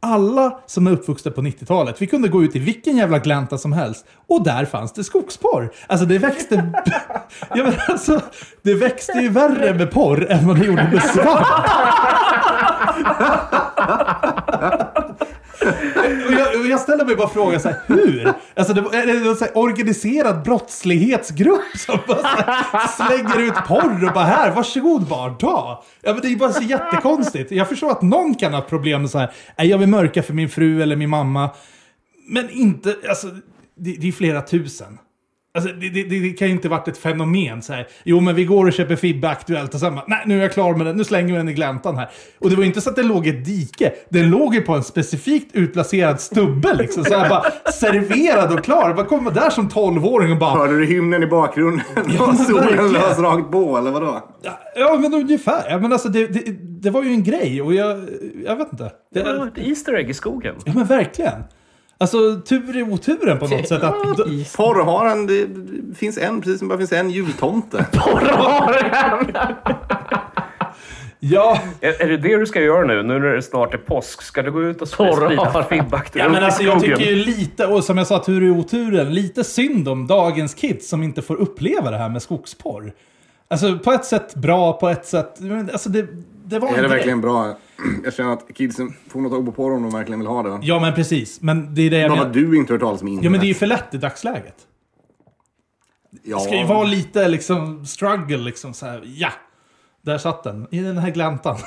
Alla som är uppvuxna på 90-talet, vi kunde gå ut i vilken jävla glänta som helst, och där fanns det skogsporr. Alltså det växte... ja, men alltså, det växte ju värre med porr än vad det gjorde med svamp. Och jag, och jag ställer mig bara frågan så här, hur? Alltså det, är det någon så här organiserad brottslighetsgrupp som bara så här, slänger ut porr och bara här, varsågod barn, ta! Ja men det är bara så jättekonstigt. Jag förstår att någon kan ha problem med så här, jag vill mörka för min fru eller min mamma. Men inte, alltså, det, det är flera tusen. Alltså, det, det, det kan ju inte varit ett fenomen så här. Jo, men vi går och köper Fibbe Aktuellt och sen bara, nej, nu är jag klar med den, nu slänger vi den i gläntan här. Och det var ju inte så att den låg i ett dike, den låg ju på en specifikt utplacerad stubbe liksom. Så här bara serverad och klar. Vad kommer där som 12-åring och bara, Hörde du hymnen i bakgrunden? Ja, och solen lös rakt på, eller vadå? ja men ungefär. Ja, men alltså det, det, det var ju en grej och jag, jag vet inte. Det var Det, ett Easter egg i skogen. ja men verkligen. Alltså tur i oturen på något sätt att... Porrharen, det, det finns en, precis som det bara finns en jultomte. Ja, Är, är det det du ska göra nu, nu när det snart är påsk? Ska du gå ut och sprida Torrharen. fibbakter Ja, men alltså, jag tycker ju lite, och som jag sa, tur i oturen, lite synd om dagens kids som inte får uppleva det här med skogsporr. Alltså på ett sätt bra, på ett sätt... Alltså det, det var Är det verkligen bra? Jag känner att kidsen får något tag på dem om de verkligen vill ha det. Ja, men precis. Men det är det jag Bara menar. du inte hört talas om internet. Ja, men det är ju för lätt i dagsläget. ja. Det ska ju vara lite liksom struggle, liksom så här. Ja! Där satt den. I den här gläntan.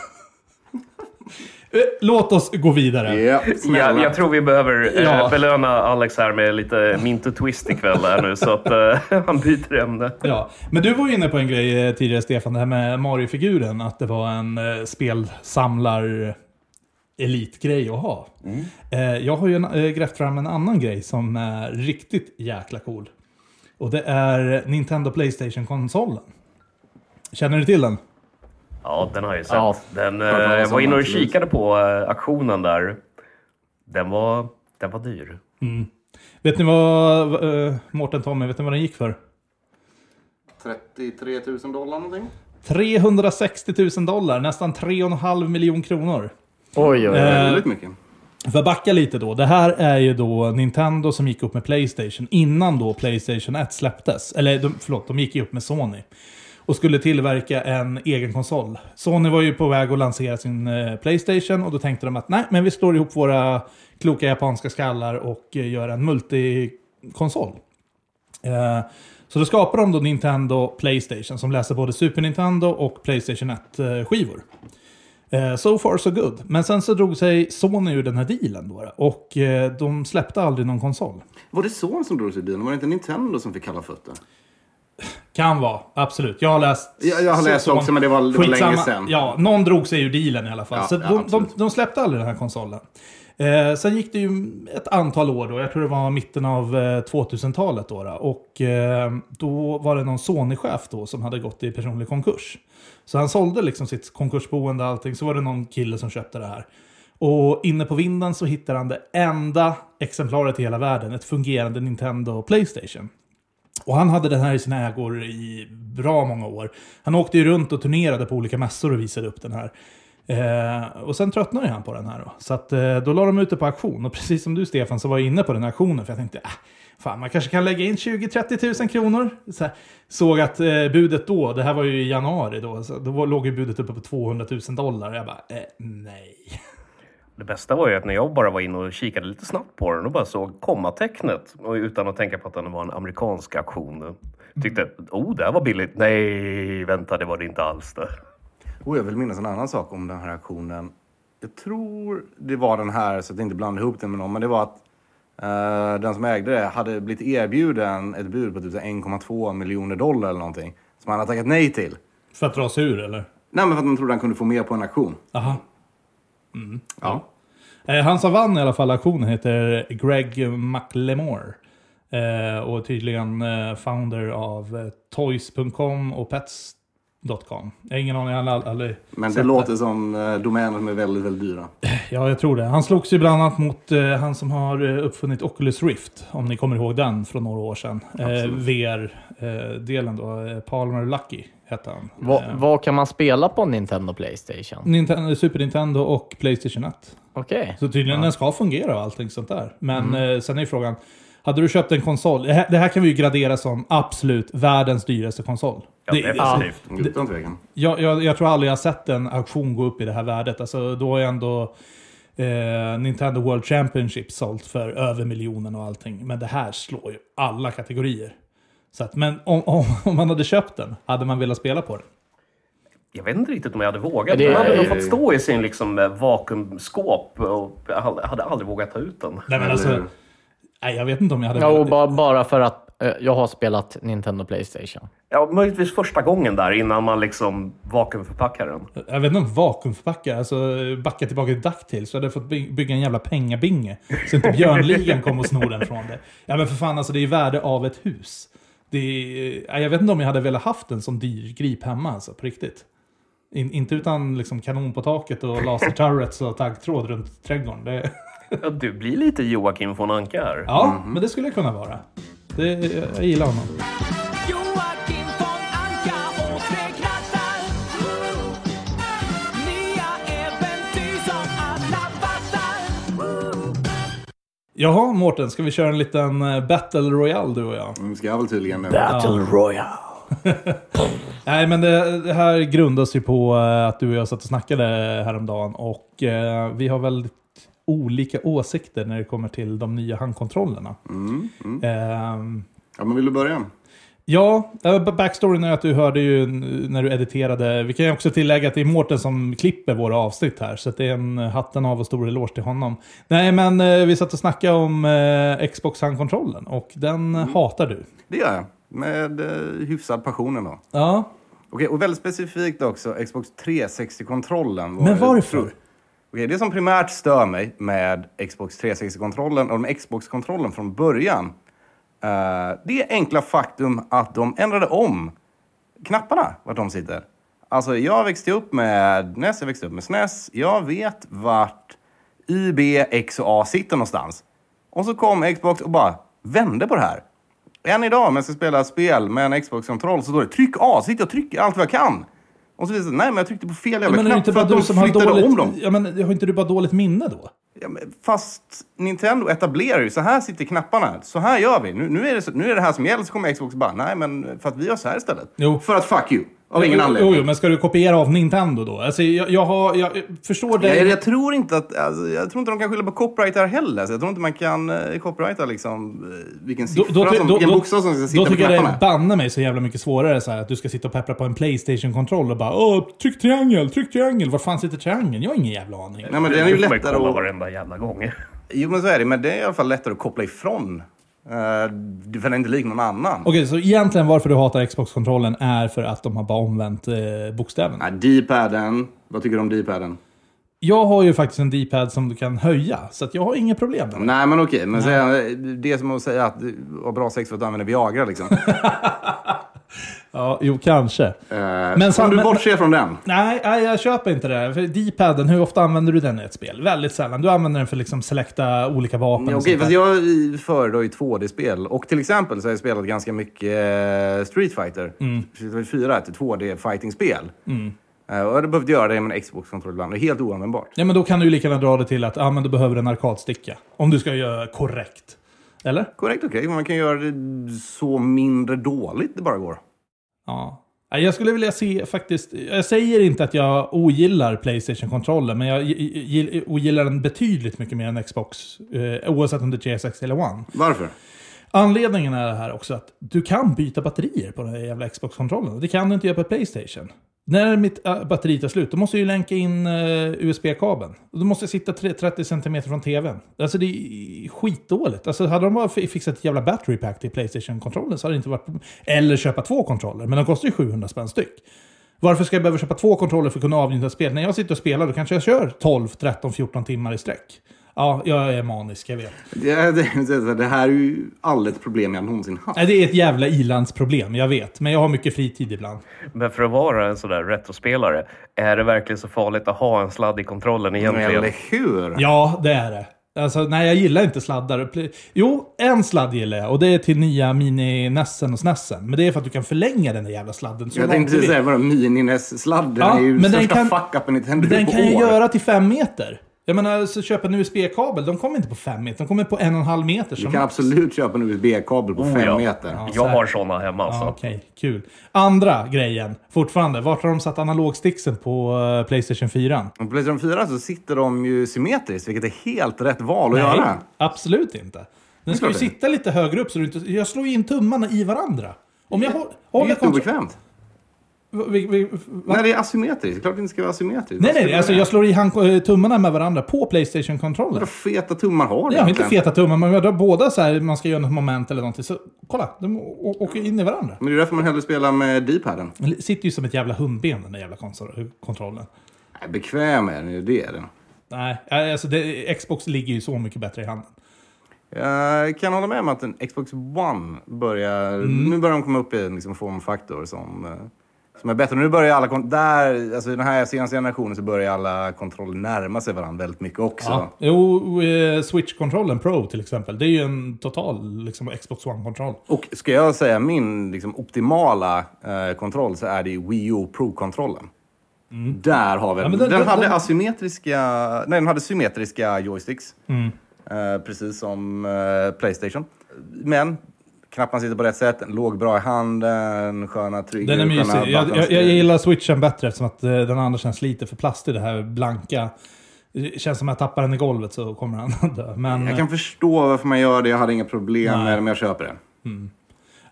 Eh, Låt oss gå vidare. Ja, snälla. Ja, jag tror vi behöver eh, Ja. belöna Alex här med lite Minto Twist ikväll här nu, så att eh, han byter ämne. Ja, men du var ju inne på en grej tidigare Stefan, det här med Mario-figuren. Att det var en spelsamlar elitgrej att ha. Eh, jag har ju en, grävt fram en annan grej som är riktigt jäkla cool. Och det är Nintendo Playstation-konsolen. Känner du till den? Ja, den har jag ju sett. Ja. Den, eh, jag var om inne och kikade på eh, auktionen där. Den var, den var dyr. Vet ni vad, uh, Mårten Tommy, vet ni vad den gick för? 33 000 dollar någonting? 360 000 dollar, nästan 3,5 miljoner kronor. Oj, oj, oj. Eh, Väldigt mycket. För att backa lite då. Det här är ju då Nintendo som gick upp med Playstation innan då Playstation 1 släpptes. Eller de, förlåt, de gick ju upp med Sony. Och skulle tillverka en egen konsol. Sony var ju på väg att lansera sin eh, Playstation och då tänkte de att nej, men vi slår ihop våra kloka japanska skallar och eh, gör en multikonsol. Eh, så då skapar de då Nintendo Playstation som läser både Super Nintendo och Playstation 1-skivor. So far so good. Men sen så drog sig Sony ur den här dealen då. Och de släppte aldrig någon konsol. Var det Son som drog sig ur dealen? Var det inte Nintendo som fick kalla fötter? Kan vara, absolut. Jag har läst... Ja, jag har läst så- också, men det var, det var länge sedan. Ja, någon drog sig ur dealen i alla fall. Ja, så ja, de, de, de släppte aldrig den här konsolen. Eh, sen gick det ju ett antal år då. Jag tror det var mitten av eh, 2000-talet då. då. Och eh, då var det någon Sony-chef då som hade gått i personlig konkurs. Så han sålde liksom sitt konkursboende och allting. Så var det någon kille som köpte det här. Och inne på vinden så hittade han det enda exemplaret i hela världen. Ett fungerande Nintendo Playstation. Och han hade den här i sina ägor i bra många år. Han åkte ju runt och turnerade på olika mässor och visade upp den här. Eh, och sen tröttnade han på den här då. Så att, eh, då la de ut det på auktion. Och precis som du Stefan så var jag inne på den här auktionen. För jag tänkte, äh, fan man kanske kan lägga in 20-30 000 kronor. Så här, såg att eh, budet då, det här var ju i januari då. Så då låg ju budet uppe på 200 000 dollar. Jag bara, eh, nej. Det bästa var ju att när jag bara var inne och kikade lite snabbt på den och bara såg kommatecknet och utan att tänka på att den var en amerikansk auktion. Tyckte, oh det här var billigt. Nej, vänta, det var det inte alls det. Och jag vill minnas en annan sak om den här aktionen. Jag tror det var den här, så att jag inte blandar ihop den med någon, men det var att eh, den som ägde det hade blivit erbjuden ett bud på typ 1,2 miljoner dollar eller någonting. Som han hade tackat nej till. För att dra sig ur eller? Nej, men för att de trodde han kunde få mer på en auktion. Aha. Ja. Eh, han som vann i alla fall auktionen heter Greg McLemore. Eh, och tydligen eh, founder av Toys.com och Pets.com. Jag har ingen aning, jag har aldrig Men det låter som eh, domäner som är väldigt, väldigt dyra. Ja, jag tror det. Han slogs ju bland annat mot han som har uppfunnit Oculus Rift. Om ni kommer ihåg den från några år sedan. Eh, VR-delen då. Eh, Palmer Lucky hette han. Vad, Eh, vad kan man spela på Nintendo Playstation? Nintendo, Super Nintendo och Playstation 1. Okej. Så tydligen den ska fungera och allting sånt där. Men Mm. eh, sen är frågan, hade du köpt en konsol? Det här, det här kan vi ju gradera som absolut världens dyraste konsol. Ja, Det- definitivt. Utan tvekan. jag, jag, jag tror aldrig jag har sett en auktion gå upp i det här värdet. Alltså, då är ändå eh, Nintendo World Championship sålt för över miljonen och allting. Men det här slår ju alla kategorier. Så att, men om, om, om man hade köpt den, hade man velat spela på den? Jag vet inte riktigt om jag hade vågat. Det- Den hade nog fått stå i sin liksom, vakuumskåp och jag hade aldrig vågat ta ut den. Nej, men alltså, nej, jag vet inte om jag hade Ja, och velat. bara, bara för att eh, jag har spelat Nintendo Playstation. Ja, möjligtvis första gången där innan man liksom vakuumförpackar den. Jag vet inte om vakuumförpackar, alltså backa tillbaka till DuckTales så hade jag fått by- bygga en jävla pengabinge. Så inte björnligan kom och snor den från det. Ja men för fan alltså det är värde av ett hus. Det jag vet inte om jag hade velat haft en sån dyr grip hemma alltså, på riktigt. In, inte utan liksom kanon på taket och laser turrets och taggtråd runt trädgården. Det, Ja, du blir lite Joakim von Anka här. ja, men det skulle jag kunna vara. Det, jag gillar honom. Jaha Mårten, ska vi köra en liten eh, Battle Royale du och jag? Mm, ska väl tydligen nu. Battle Royale. Nej, men det, det här grundas ju på eh, att du och jag satt och snackade häromdagen och eh, vi har väldigt olika åsikter när det kommer till de nya handkontrollerna. Mm, mm. Ehm, Ja, men vill du börja? Ja, eh, backstoryn är att du hörde ju när du editerade. Vi kan ju också tillägga att det är Mårten som klipper våra avsnitt här. Så det är en eh, hatten av och stor eloge till honom. Nej, men eh, vi satt och snackade om Xbox handkontrollen och den Mm. hatar du. Det gör jag. Med hyfsad passion ändå. Ja, Okej, och väldigt specifikt också Xbox 360-kontrollen. Men varför? Okej, det som primärt stör mig med Xbox 360-kontrollen och med Xbox-kontrollen från början. Eh, det enkla faktum att de ändrade om knapparna, vart de sitter. Alltså, jag växte upp med NES, jag växte upp med SNES. Jag vet vart Y, B, X och A sitter någonstans. Och så kom Xbox och bara vände på det här. Än idag, om jag ska spela spel med en Xbox-kontroll, så står det tryck A, sitter och trycker allt vad jag kan. Och så visar det nej men jag tryckte på fel jävla men är det knapp inte för bara att de du som har flyttade om dem. dåligt... Ja, men har inte du bara dåligt minne då? Fast Nintendo etablerar ju, så här sitter knapparna, så här gör vi. Nu, nu, är det, nu är det här som gäller, så kommer Xbox bara, nej men för att vi gör så här istället. Jo. För att fuck you, av ingen anledning. Jo, jo, men ska du kopiera av Nintendo då? Alltså, jag, jag, har, jag förstår det. Jag, jag tror inte att, alltså, jag tror inte de kan skylla på copyright här heller. Så jag tror inte man kan uh, copyrighta liksom uh, vilken Då, siffra, då, ty- som, då, vilken då, bokstav som ska då sitta på tycker jag det knapparna. är banne mig så jävla mycket svårare så här, att du ska sitta och peppra på en Playstation-kontroll och bara Åh, tryck triangel, tryck triangel. Var fan sitter triangeln? Jag har ingen jävla aning. Nej, men den är ju lättare kolla att... varenda jävla gång. Jo, men så är det. Men det är i alla fall lättare att koppla ifrån. Uh, för den är inte lik någon annan. Okej, så egentligen varför du hatar Xbox-kontrollen är för att de har bara omvänt eh, bokstäverna. Nej, D-paden. Vad tycker du om D-paden? Jag har ju faktiskt en D-pad som du kan höja, så att jag har inga problem med det. Nej, men okej. Men säga, det är som att säga att du har bra sex för att du använder Viagra liksom. Ja, jo, kanske. Uh, Men om du men- bortser från den. Nej, nej, jag köper inte det. För D-paden, hur ofta använder du den i ett spel? Väldigt sällan. Du använder den för liksom selekta olika vapen. Ja, och Okej, sånt fast jag föredrar ju 2D-spel. Och till exempel så har jag spelat ganska mycket eh, Street Fighter. Mm. Street Fighter 4 är ett 2D-fighting-spel. Eh, Och jag hade behövt göra det med en Xbox-kontroll ibland. Det är helt oanvändbart. Ja, men då kan du ju lika gärna dra det till att ah, men du behöver en arkadsticka. Om du ska göra korrekt. Eller? Korrekt, okej. Men man kan göra det så mindre dåligt det bara går. Ja. Ja, Jag skulle vilja se faktiskt, jag säger inte att jag ogillar Playstation-kontrollen, men jag gi- gi- ogillar den betydligt mycket mer än Xbox, eh, oavsett om det är 360 eller One. Varför? Anledningen är det här också att du kan byta batterier på den här jävla Xbox-kontrollen. Det kan du inte göra på Playstation. När mitt äh, batteri tar slut, då måste jag ju länka in eh, USB-kabeln. Då måste jag sitta 30 cm från tvn. Alltså det är skitdåligt. Alltså hade de bara fixat ett jävla battery pack till Playstation-kontrollen så hade det inte varit... Eller köpa två kontroller, men de kostar ju 700 spänn styck. Varför ska jag behöva köpa två kontroller för att kunna avnjuta spel? När jag sitter och spelar då kanske jag kör 12, 13, 14 timmar i sträck. Ja, jag är manisk, jag vet. Det, det, det här är ju aldrig ett problem jag någonsin haft. Nej, det är ett jävla ilandsproblem, jag vet. Men jag har mycket fritid ibland. Men för att vara en sådär retrospelare, är det verkligen så farligt att ha en sladd i kontrollen egentligen? Eller hur? Ja, det är det. Alltså, nej, jag gillar inte sladdar. Jo, en sladd gillar jag och det är till nya mini-Nessen och Snessen. Men det är för att du kan förlänga den där jävla sladden så Jag tänkte vill. säga bara mini-NES-sladden Ja, är ju men den största kan- fuck-upen Nintendo Den på kan år. göra till fem meter. Jag menar, så köpa en USB-kabel, de kommer inte på fem meter, de kommer på en och en halv meter. Du som kan max. absolut köpa en USB-kabel på Oh, fem ja. meter. Ja. Jag har såna hemma alltså. Ja, Okej, kul. Andra grejen, fortfarande. Vart har de satt analogsticksen på eh, Playstation 4? På Playstation 4 så sitter de ju symmetriskt, vilket är helt rätt val att Nej, göra. absolut inte. Den ska ju sitta lite högre upp så du inte... Jag slår ju in tummarna i varandra. Om jag hå- Det är håller kontroll... jätteobekvämt. Vi, vi? Nej, det är asymmetriskt. Klart det inte ska vara asymmetriskt. Nej, nej, alltså jag slår i hand, eh, tummarna med varandra på Playstation-kontrollen. Vad feta tummar har du Jag har inte feta tummar, men jag drar båda så här, man ska göra något moment eller någonting. Så kolla, de åker in i varandra. Men det är därför man hellre spelar med D-paden. Den sitter ju som ett jävla hundben den där jävla konsol- kontrollen. Nej, bekväm är den ju, det är den. Nej, alltså det, Xbox ligger ju så mycket bättre i handen. Jag kan hålla med om att en Xbox One börjar... Mm. Nu börjar de komma upp i en liksom, formfaktor som, eh, som är bättre. Nu börjar alla... Där, alltså i den här senaste generationen så börjar alla kontroller närma sig varandra väldigt mycket också. Ja. Jo, eh, Switch-kontrollen Pro till exempel. Det är ju en total liksom, Xbox One-kontroll. Och ska jag säga min liksom, optimala eh, kontroll så är det Wii U Pro-kontrollen. Där har vi Mm. Ja, den- Den, den- hade den- asymmetriska... Nej, den hade symmetriska joysticks. Mm. Eh, precis som eh, Playstation. Men knapparna sitter på rätt sätt, låg bra i handen, sköna, trygga, Den är mysig. sköna Jag, jag, jag gillar switchen bättre eftersom att eh, den andra känns lite för plastig. Det här blanka. Det känns som att jag tappar den i golvet så kommer han att dö. Men, Jag kan förstå varför man gör det, jag hade inga problem Nej. med det, men jag köper det.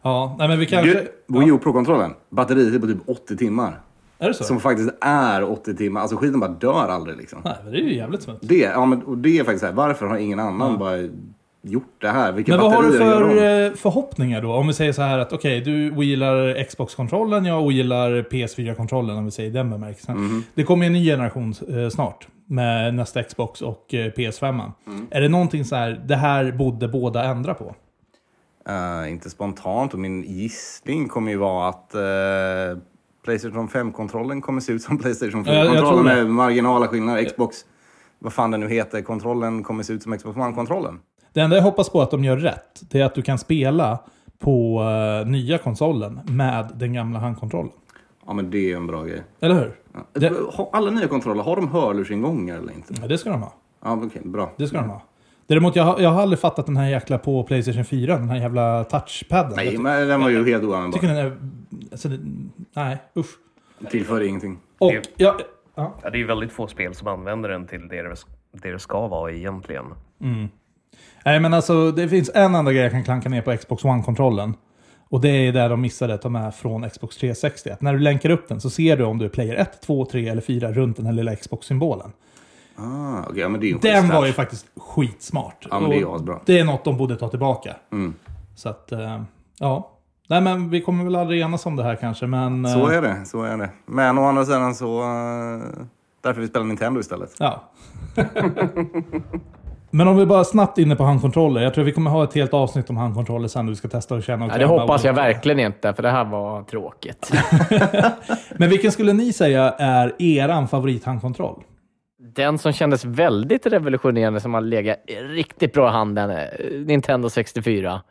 ja, nej, men vi kanske... Du, Wii U Pro-kontrollen, batteriet på typ 80 timmar. Är det så? Som faktiskt är 80 timmar. Alltså skiten bara dör aldrig liksom. Nej, men det är ju jävligt smutt. Det, ja, men, och det är faktiskt så här, varför har ingen annan bara gjort det här? Vilka Men vad har du för eh, förhoppningar då? Om vi säger så här att okej, du ogillar Xbox-kontrollen, jag ogillar PS4-kontrollen om vi säger den bemärkelsen. Mhm. Det kommer en ny generation eh, snart med nästa Xbox och eh, PS5. Mm. Är det någonting så här, det här borde båda ändra på? Eh, inte spontant, och min gissning kommer ju vara att eh, Playstation 5-kontrollen kommer se ut som Playstation Ja, jag- jag 4-kontrollen tror det. med marginala skillnader. Xbox, vad fan den nu heter, kontrollen kommer se ut som Xbox One-kontrollen. Det enda jag hoppas på att de gör rätt, det är att du kan spela på eh, nya konsolen med den gamla handkontrollen. Ja, men det är en bra grej. Eller hur? Det, Har Alla nya kontroller, har de hörlursingångar eller inte? ja, det ska de ha. Ja, okej, bra. Det ska de ha. Däremot, jag, har- jag har aldrig fattat den här jäkla på Playstation 4, den här jävla touchpadden. Nej, men den var ju helt tycker oanvändbar. den är... Alltså, det, nej, usch. Tillför ingenting. Och, Det- ja, ja. Ja, det är ju väldigt få spel som använder den till det det, det det ska vara egentligen. Nej, men alltså det finns en enda grej jag kan klanka ner på Xbox One-kontrollen. Och det är där de missade att ta med från Xbox 360. Att när du länkar upp den så ser du om du är player 1, 2, 3 eller 4 runt den här lilla Xbox-symbolen. Ah, ja, men det är ju Den var ju faktiskt skitsmart. Ja, men det är asbra. Det är något de borde ta tillbaka. Mm. Så att, eh, ja. Nej, men vi kommer väl aldrig enas om det här kanske, men... eh, Så är det, så är det. Men å andra sidan så... eh, därför vi spelar Nintendo istället. Ja. Men om vi bara snabbt inne på handkontroller. Jag tror vi kommer ha ett helt avsnitt om handkontroller sen. och Vi ska testa och känna och Ja, det hoppas jag verkligen inte, för det här var tråkigt. Men vilken skulle ni säga är eran favorithandkontroll? Den som kändes väldigt revolutionerande, som har legat riktigt bra i handen, är Nintendo 64.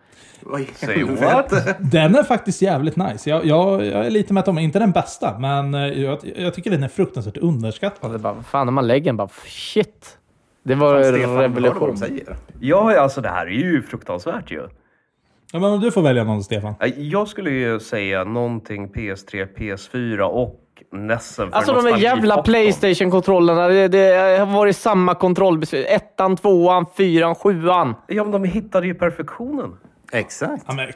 Vad i Say helvete? Den är faktiskt jävligt nice. Jag, jag, jag är lite med att de är inte den bästa, men eh, jag, jag tycker den är fruktansvärt underskattad. Och det bara, fan, när man lägger den, bara shit. Det var Stefan, hör du vad revolution. de säger? Ja, alltså det här är ju fruktansvärt ju. Ja, men du får välja någon, Stefan. Jag skulle ju säga någonting PS3, PS4 och Nessen för Alltså de där jävla. Playstation-kontrollerna, det, det har varit samma kontrollbeslut. Ettan, tvåan, fyran, sjuan. Ja, men de hittade ju perfektionen. Exakt. Ja, men,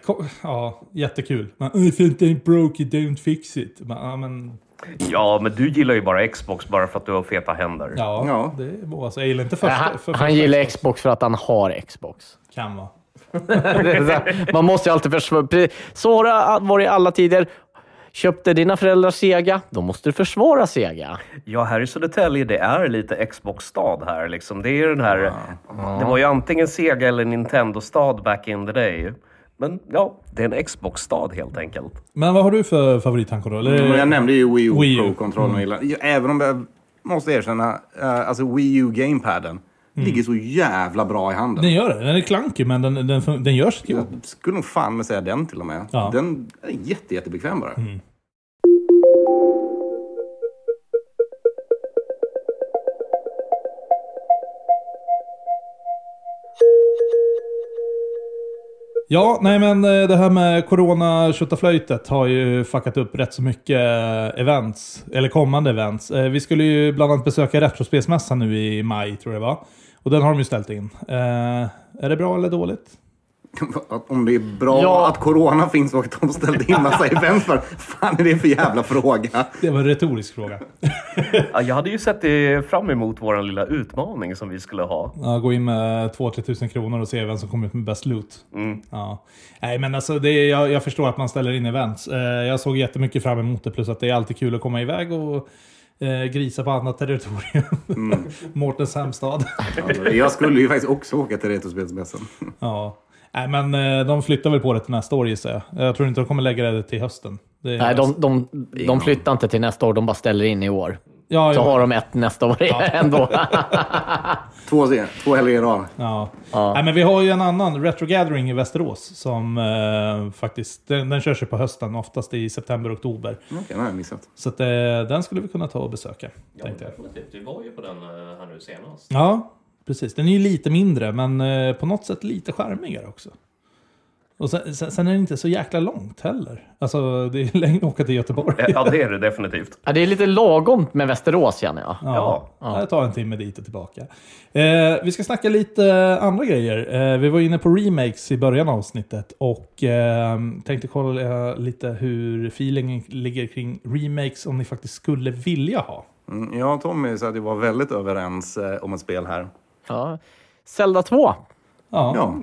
ja jättekul. Men, If it ain't broke, it don't fix it. Men, ja, men, Ja, men du gillar ju bara Xbox bara för att du har feta händer. ja, Ja. det var så. Jag gillar inte första. han, för han gillar Xbox för att han har Xbox. Kan vara. Är Man måste ju alltid försvara. Så har det varit i alla tider. Köpte dina föräldrar Sega, då måste du försvara Sega. Ja, här i Södertälje, det är lite Xbox-stad här. Liksom. Det är den här... Det var ju antingen Sega eller Nintendo-stad back in the day. Men ja, det är en Xbox-stad helt enkelt. Men vad har du för favorithandkontroll? Är det- Men jag nämnde ju Wii U, Wii U. Pro-kontrollen. Ja, Även om jag måste erkänna, eh, alltså Wii U Gamepaden ligger så jävla bra i handen. Den gör det. Den är klankig, men den, den, den gör sitt Jag jobb. skulle nog fan med säga den till och med. Ja. Den är jätte, jättebekväm bara. Ja, nej men eh, det här med corona flöjtet har ju fuckat upp rätt så mycket eh, events, eller kommande events. Eh, vi skulle ju bland annat besöka Retrospelsmässan nu i maj, tror jag det var. Och den har de ju ställt in. Är det bra eller dåligt? Att Om det är bra Ja. att corona finns och att de ställde in massa events för. fan är det för jävla fråga? Det var en retorisk fråga. Ja, jag hade ju sett det fram emot vår lilla utmaning som vi skulle ha. Ja, gå in med 2-3 tusen kronor och se vem som kommer ut med bäst loot. Mm. Ja. Nej, men alltså, det är, jag, jag förstår att man ställer in events. Eh, jag såg jättemycket fram emot det, plus att det är alltid kul att komma iväg och eh, grisa på annat territorium. Mm. Mårtens hemstad. Ja, Jag skulle ju faktiskt också åka till Retrospelsmässan. ja. Nej, men eh, de flyttar väl på det till nästa år gissar jag. Jag tror inte de kommer lägga det till hösten. Det Nej, de, de, de flyttar inte till nästa år, de bara ställer in i år. ja, Så ja, har de ett nästa år ändå. Två, två helger i rad. ja. Ja. Nej, men vi har ju en annan, Retro Gathering i Västerås, som eh, faktiskt, den, den körs ju på hösten, oftast i september, oktober. Okej, den har jag missat. Så att, eh, den skulle vi kunna ta och besöka. tänkte jag. definitivt. Vi var ju på den eh, här nu senast. Ja, precis. Den är ju lite mindre, men eh, på något sätt lite charmigare också. Och sen, sen, sen är det inte så jäkla långt heller. Alltså, det är längre att åka till Göteborg. Ja, det är det definitivt. Ja, det är lite lagom med Västerås känner jag. Ja, Ja. det tar en timme dit och tillbaka. Eh, vi ska snacka lite andra grejer. Eh, vi var inne på remakes i början av avsnittet och eh, tänkte kolla lite hur feelingen ligger kring remakes om ni faktiskt skulle vilja ha. Mm, Jag och Tommy så att vi var väldigt överens eh, om ett spel här. Ja. Zelda 2. Ja, Ja,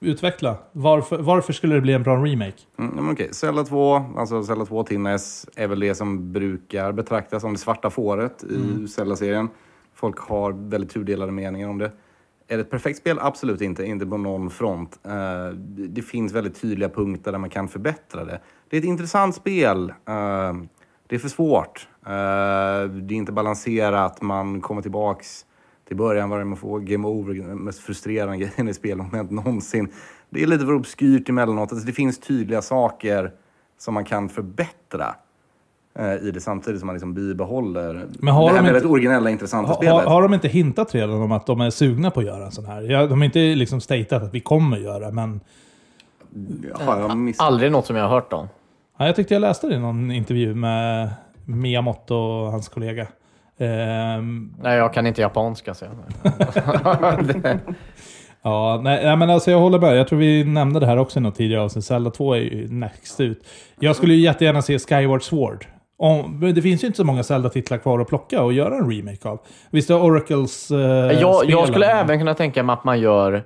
utveckla. Varför, varför skulle det bli en bra remake? mm, okej. Zelda 2, alltså Zelda 2 till NES, är väl det som brukar betraktas som det svarta fåret i Zelda-serien. Folk har väldigt tudelade meningar om det. Är det ett perfekt spel? Absolut inte. Inte på någon front. Eh, det- finns väldigt tydliga punkter där man kan förbättra det. Det är ett intressant spel. Eh, det är för svårt. Eh, det är inte balanserat. Man kommer tillbaks till början varje man får game over, den mest frustrerande grejen i spelmoment någonsin. Det är lite för obskyrt emellanåt. Alltså det finns tydliga saker som man kan förbättra eh, i det samtidigt som man liksom bibehåller Men har det här de väldigt inte- originella, intressanta Ha, spelet. har, har de inte hintat redan om att de är sugna på att göra en sån här? Ja, de har inte liksom statat att vi kommer göra, men Har jag missat? Aldrig något som jag har hört om. ja, jag tyckte jag läste det i någon intervju med Miyamoto och hans kollega. Ehm, Nej, jag kan inte japanska. Så. jag- Ja, nej, men alltså jag håller med. Jag tror vi nämnde det här också i något tidigare avsnitt. Zelda 2 är ju next ut. Jag skulle ju jättegärna se Skyward Sword. Om, det finns ju inte så många Zelda-titlar kvar att plocka och göra en remake av. Visst har Oracles eh, jag, jag skulle även kunna tänka mig att man gör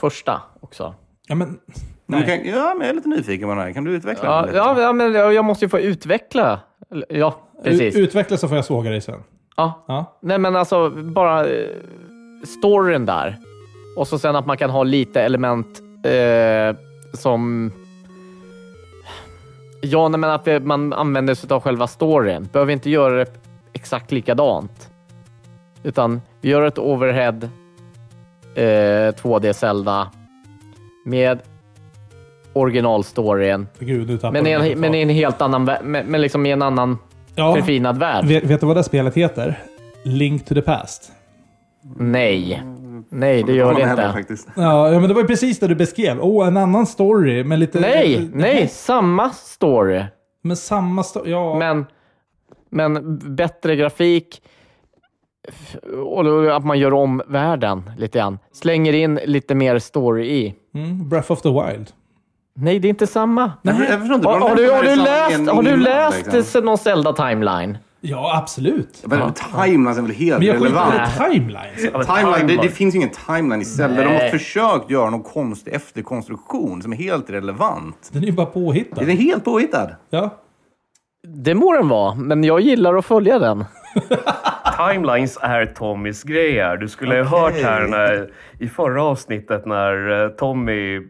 första också. Ja, men... Du Nej. kan, ja, men jag är lite nyfiken på den här. Kan du utveckla Ja, den lite? ja, men jag jag måste ju få utveckla. Ja, precis. U- Utveckla så får jag såga dig sen. Ja. Ja. Nej, men alltså bara eh, storyn där. Och så sen att man kan ha lite element eh, som... Ja, nej, men att det, man använder sig av själva storyn. Behöver inte göra det exakt likadant. Utan vi gör ett overhead eh, 2D Zelda med originalstoryn. Gud, Men i en, men i en helt annan, men, men liksom i en annan ja, förfinad värld. vet, vet du vad det spelet heter? Link to the past. Nej. Nej, det gör det heller, inte. faktiskt. Ja, men det var ju precis det du beskrev. Åh, en annan story med lite... Nej, nej, samma story. Men samma story. Ja. Men, men bättre grafik och att man gör om världen lite grann. Slänger in lite mer story i. Mm, Breath of the Wild. Nej, det är inte samma. Jag, jag förstår inte. Har, har, du, nämner har, du läst, en har du läst liksom. någon Zelda timeline? Ja, absolut. Men Timelines är väl helt Men jag relevant? i timelines. Ja, men Timeline, det, det finns ju ingen timeline i Zelda. De har Nej. försökt göra någon konstig efterkonstruktion som är helt relevant. Den är ju bara påhittad. Den är helt påhittad. Ja. Det må den vara, men jag gillar att följa den. Timelines är Tommys grejer. Du skulle ha hört här när, i förra avsnittet när eh, Tommy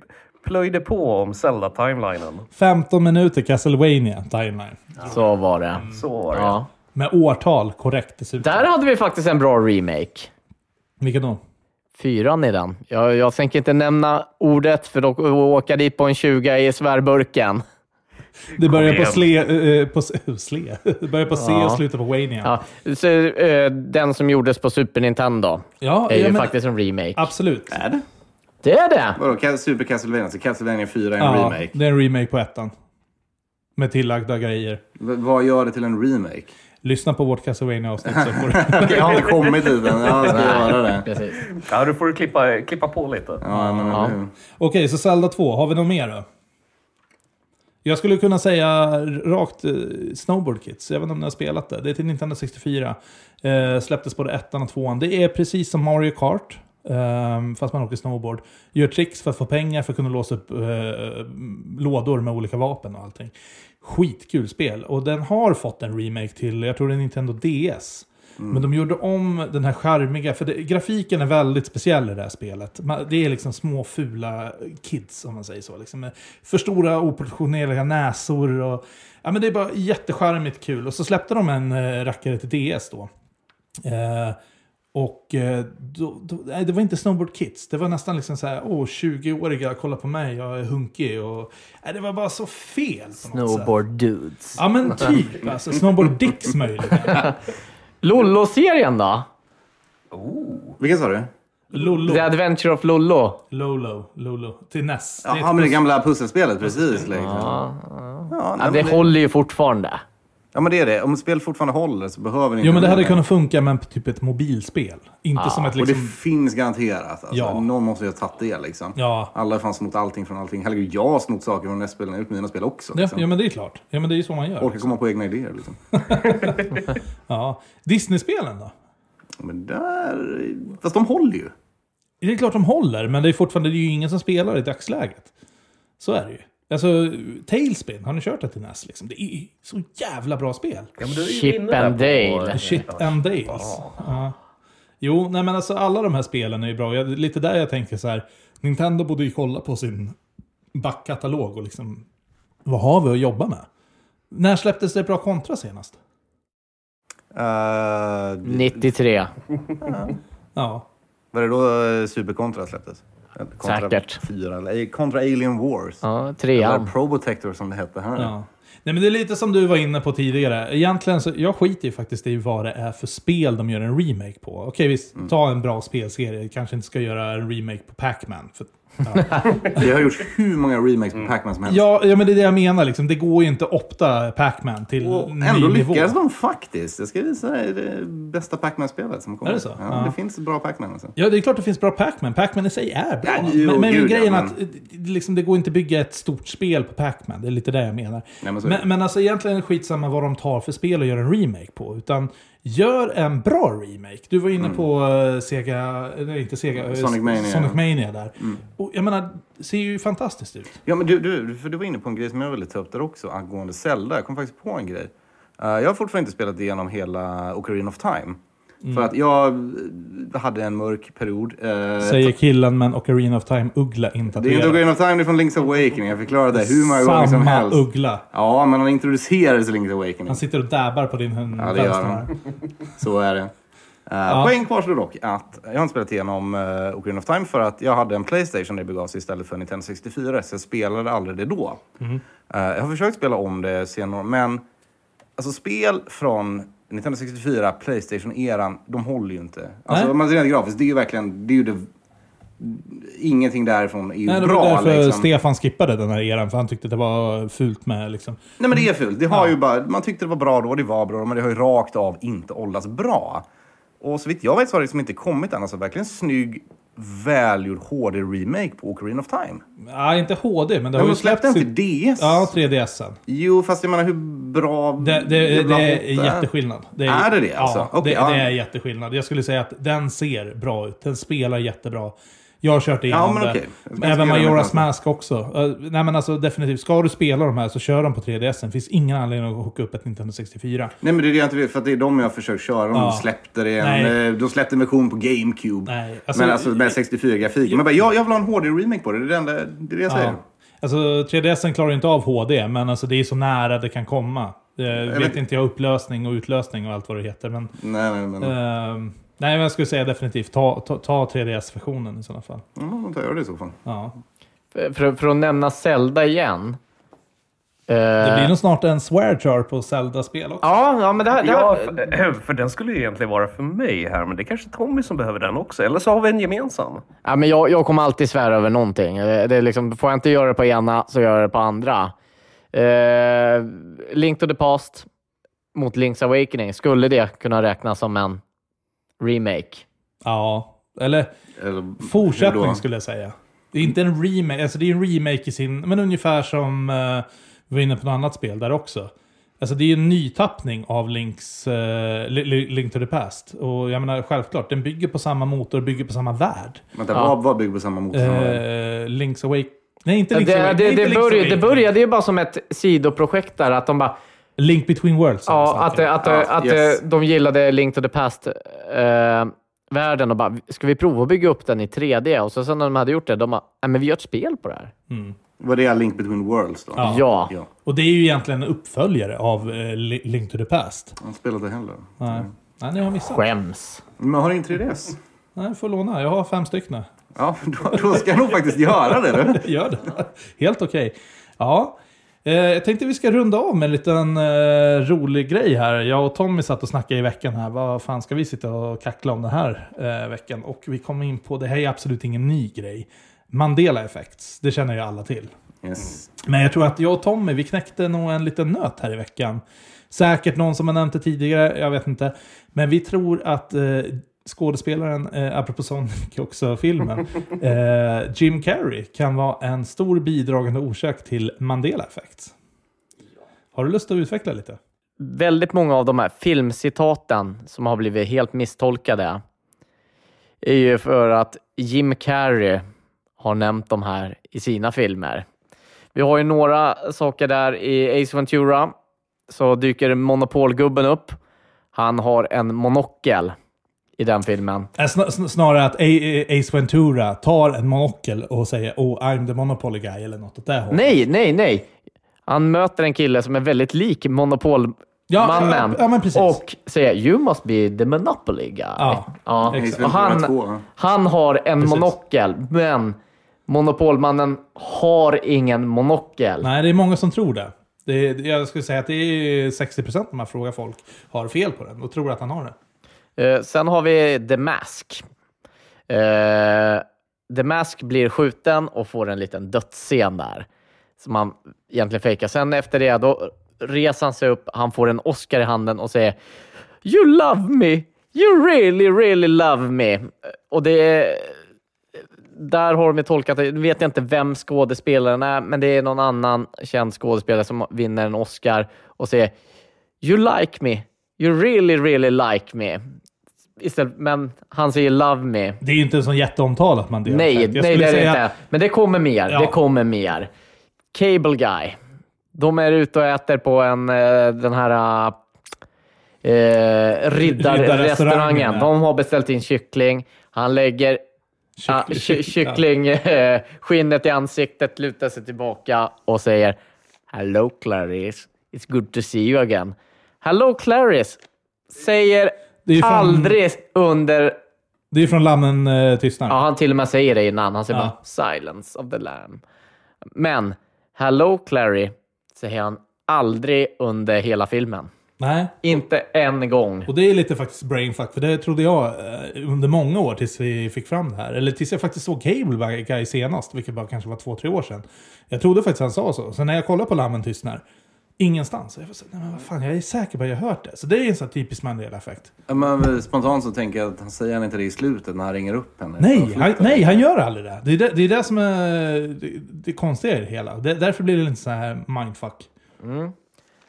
plöjde på om Zelda-timelinen. 15 minuter Castlevania timeline. Så var det. Så var det. Ja. Med årtal korrekt dessutom. Där hade vi faktiskt en bra remake. Vilken då? Fyran i den. Jag, jag tänker inte nämna ordet, för då åka dit på en 20 i svärburken. Det börjar på sle... eh, på, s- sle. Det börjar på C och Ja. slutar på Wania. Ja, Ja, så, eh, den som gjordes på Super Nintendo ja, är ju men, faktiskt en remake. Absolut. Är det? Det är det! Vadå, Super Castlevania? Så Castlevania 4 är en Ja, remake? det är en remake på ettan. Med tillagda grejer. V- vad gör det till en remake? Lyssna på vårt Castlevania-avsnitt så får du... Okej, jag har inte kommit dit än. Jag ska göra det. Precis. Ja, du får klippa, klippa på lite. Ja, men Ja. Okej, så Zelda 2. Har vi något mer då? Jag skulle kunna säga rakt eh, Snowboard Kids. Jag vet inte om ni har spelat det. Det är till Nintendo 64. Eh, släpptes både ettan och tvåan. Det är precis som Mario Kart. Ehm, fast man åker snowboard. Gör tricks för att få pengar för att kunna låsa upp eh, lådor med olika vapen och allting. Skitkul spel. Och den har fått en remake till, jag tror det är Nintendo DS. Men de gjorde om den här charmiga, för det, grafiken är väldigt speciell i det här spelet. Man- Det är liksom små fula kids, om man säger så. Liksom för stora oproportionerliga näsor. Och, ja, men det är bara jättecharmigt kul. Och så släppte de en eh, rackare till DS då. Eh, och eh, då, då, det var inte Snowboard Kids. Det var nästan liksom så här, åh, 20-åriga, kolla på mig, jag är hunkig. Och, nej, det var bara så fel på något sätt. Snowboard Dudes. Ja men typ, alltså Snowboard Dicks möjligen. Lollo-serien då? Vilken sa du? Lollo. The Adventure of Lollo. Lolo. Lolo. Till NES. Det är Ja, ett men det gamla pusselspelet, precis. Liksom. Ja, Ja, ja, nej, det men håller ju fortfarande. Ja, men det är det. Om spel fortfarande håller så behöver ni Jo, inte men det hade remake. kunnat funka med typ ett mobilspel. Inte Ja, som ett Och det liksom... finns garanterat. Alltså. Ja. Någon måste ju ha tagit det liksom. Ja. Alla har snott allting från allting. Herregud, jag har snott saker från. Jag har gjort mina spel också. Ja, Liksom. ja, men det är klart. Ja, men det är ju så man gör. Orkar komma på egna idéer liksom. Ja. Disney-spelen då? Men där... Fast de håller ju. Det är klart de håller, men det är fortfarande det är ju ingen som spelar i dagsläget. Så är det ju. Alltså, Tailspin, har ni kört det till NES? Liksom? Det är så jävla bra spel. Ja, men du är ju Chip and på- Dale. Shit and Dales. Ja. Jo, nej men alltså alla de här spelen är ju bra. Jag, lite där jag tänker så här. Nintendo borde ju kolla på sin backkatalog och liksom... Vad har vi att jobba med? När släpptes det bra kontra senast? Uh, 93. Ja. var det då eh, Supercontra släpptes? Contra Säkert. 4, eller Contra Alien Wars. Ja, Eller trean. Probotector som det hette här. ja. Nej men det är lite som du var inne på tidigare. Egentligen så, jag skiter ju faktiskt i vad det är för spel de gör en remake på. Okej visst, ta en bra spelserie. Kanske inte ska göra en remake på Pac-Man. För. Det har gjorts hur många remakes på Pac-Man som helst. Ja, ja, men det är det jag menar. Liksom. Det går ju inte att opta Pac-Man till Och ny ändå nivå. lyckades de faktiskt. Jag ska visa dig det bästa Pac-Man-spelet som kommer. Är det så? Ja, Ja. Det finns bra Pac-Man alltså. Ja, det är klart det finns bra Pac-Man. Pac-Man i sig är bra. Ja, jo, men men gud, grejen ja, är att eh, liksom, det går inte att bygga ett stort spel på Pac-Man. Det är lite det jag menar. Nej, men så är det. men, men alltså egentligen är det skitsamma vad de tar för spel och gör en remake på. Utan gör en bra remake. Du var inne på uh, Sega, nej inte Sega, eh, Mm. Sonic Mania. Mm. Sonic Mania där. Och jag menar, det ser ju fantastiskt ut. Ja, men du, du, för du var inne på en grej som jag ville ta upp där också angående Zelda. Jag kom faktiskt på en grej. Eh, jag har fortfarande inte spelat igenom hela Ocarina of Time. Mm. För att jag hade en mörk period. Eh, Säger killen med en Ocarina of Time-uggla det är inte. Ocarina of Time, det är från Link's Awakening. Jag förklarade det hur många gånger som Samma helst. uggla. Ja, men han introducerades i Link's Awakening. Han sitter och dabbar på din hund. Ja, det gör han. Så är det. Uh, Poäng kvarstår dock att jag har inte spelat igenom uh, Ocarina of Time för att jag hade en Playstation där det begav sig istället för Nintendo 64. Så jag spelade aldrig det då. Mm. Eh, jag har försökt spela om det senare, men alltså spel från Nintendo 64, Playstation-eran, de håller ju inte. Alltså, om man ser rent grafiskt, det är ju verkligen, det är ju det, ingenting därifrån är ju Nej, det bra. var därför liksom. Stefan skippade den här eran, för han tyckte det var fult med liksom... Nej men det är fult. Det har ju bara, man tyckte det var bra då, det var bra men det har ju rakt av inte åldrats bra. Och så vitt jag vet så har det liksom inte kommit än. Alltså verkligen snygg, välgjord HD-remake på Ocarina of Time. Ja, inte HD, men det har men ju de släppte släppts inte i... DS? Ja, 3DSen. Jo, fast jag menar hur bra... Det, det, det, är jätteskillnad. Det Är det det, alltså? Ja, Okej, det, ja. det är jätteskillnad. Jag skulle säga att den ser bra ut. Den spelar jättebra. Jag har kört Ja, igenom men det. ska Även Majora's. Mask också. Uh, nej men alltså definitivt. Ska du spela de här så kör dem på 3DSen. finns ingen anledning att hooka upp ett Nintendo 64. Nej men det är det jag inte vet, för att det är de jag har försökt köra. De Ja. släppte det en, Nej. eh, de släppte en version på GameCube. Nej, alltså- men alltså med 64-grafik. Men bara, jag, jag vill ha en HD-remake på det. Det är det, enda, det, är det jag säger. Ja. Alltså 3DSen klarar inte av HD, men alltså det är så nära det kan komma. Jag vet inte jag upplösning och utlösning och allt vad det heter. Men, Nej, nej, men... ehm, nej, men jag skulle säga definitivt ta, ta, ta 3DS-versionen i sådana fall. Ja, då tar jag det i så fall. Ja. För, för att nämna Zelda igen. Eh, Det blir nog snart en swear jar på Zelda-spel också. Ja, ja, men det här... Det Ja, här för, för den skulle ju egentligen vara för mig här, men det är kanske Tommy som behöver den också. Eller så har vi en gemensam. Ja, men jag, jag kommer alltid svära över någonting. Eh, Det är liksom, får jag inte göra det på ena så gör jag det på andra. Eh, Link to the Past mot Link's Awakening, skulle det kunna räknas som en remake? Ja, eller Eller, fortsättning skulle jag säga. Det är inte en remake, alltså det är en remake i sin, men ungefär som uh, vi var inne på något annat spel där också. Alltså det är en nytappning av Links, uh, Link to the Past. Och jag menar självklart, den bygger på samma motor, bygger på samma värld. Vänta, Ja. vad, vad bygger på samma motor? Uh, Link's Awakening... Nej, inte Det, Link's det, Awakening. det, det, Link's började, det började ju bara som ett sidoprojekt där, att de bara... Link Between Worlds. Ja, att, att, Ja, att yes. de gillade Link to the Past-världen och bara, ska vi prova att bygga upp den i 3D? Och så sen när de hade gjort det, de bara, nej men vi gör ett spel på det här. Var det Link Between Worlds då? Ja. Ja. ja. Och det är ju egentligen en uppföljare av eh, Li- Link to the Past. Spelat det heller. Nej, Nej ni har missat. Skäms. Men har du inte 3DS? Nej, jag får låna. Jag har fem stycken. Ja, då, då ska jag nog faktiskt göra det. Du. Gör det. Helt okej. Ja. Eh, jag tänkte vi ska runda av med en liten eh, rolig grej här. Jag och Tommy satt och snackade i veckan här. Vad fan ska vi sitta och kackla om den här eh, veckan? Och vi kom in på, det här är absolut ingen ny grej. Mandela effects, det känner ju alla till. Yes. Men jag tror att jag och Tommy, vi knäckte nog en liten nöt här i veckan. Säkert någon som har nämnt det tidigare, jag vet inte. Men vi tror att eh, skådespelaren, eh, apropå Sonic också filmen, eh, Jim Carrey kan vara en stor bidragande orsak till Mandela Effect. Har du lust att utveckla lite? väldigt många av de här filmcitaten som har blivit helt misstolkade är ju för att Jim Carrey har nämnt de här i sina filmer. Vi har ju några saker där i Ace Ventura. Så dyker Monopolgubben upp. Han har en monokel i den filmen. Äh, sn- sn- snarare att A- Ace Ventura tar en monokel och säger Oh, I'm the Monopoly guy eller något åt det hållet. Nej, nej, nej! Han möter en kille som är väldigt lik Monopolmannen Ja, ja, ja, och säger “You must be the Monopoly guy”. Ja, ja. Och han, 2. han har en Precis. monokel, men Monopolmannen har ingen monokel. Nej, det är många som tror det. det är, jag skulle säga att det är 60% när man frågar folk har fel på den och tror att han har det. Eh, sen har vi The Mask. Eh, The Mask blir skjuten och får en liten dödsscen där. Som han egentligen fejkar. Sen efter det, då reser han sig upp, han får en Oscar i handen och säger You love me! You really, really love me! Och det är... Där har de ju tolkat det. Nu vet jag inte vem skådespelaren är, men det är någon annan känd skådespelare som vinner en Oscar och säger You like me. You really, really like me. Istället, men han säger love me. Det är ju inte en sån jätteomtalat man. Nej, nej det är det säga- inte. Men det kommer mer. Ja. Det kommer mer. Cable Guy. De är ute och äter på en, eh, den här eh, riddarrestaurangen. Riddarrestaurangen. De har beställt in kyckling. Han lägger ky- kyckling, eh, skinnet i ansiktet, lutar sig tillbaka och säger Hello Clarice, it's good to see you again. Hello Clarice säger Det är från- aldrig under Det är från Lammen eh, tystnar. Ja, han till och med säger det innan. Han säger Ja. bara “Silence of the lamb”. Men “Hello Clary” säger han aldrig under hela filmen. Nej. Inte en gång. Och det är lite faktiskt brainfuck, för det trodde jag eh, under många år tills vi fick fram det här. Eller tills jag faktiskt såg Cable Guy senast, vilket bara kanske var två, tre år sedan. Jag trodde faktiskt han sa så. Sen när jag kollade på Lammen tystnar, ingenstans. Jag så, nej men vad fan, jag är säker på att jag har hört det. Så det är en sån typisk Mandela-effekt. Ja, men spontant så tänker jag att han säger han inte det i slutet när han ringer upp henne. Nej, han, nej, han gör aldrig det. Det är det, det, är det som är det, det konstiga i det hela. Det, därför blir det lite så här mindfuck.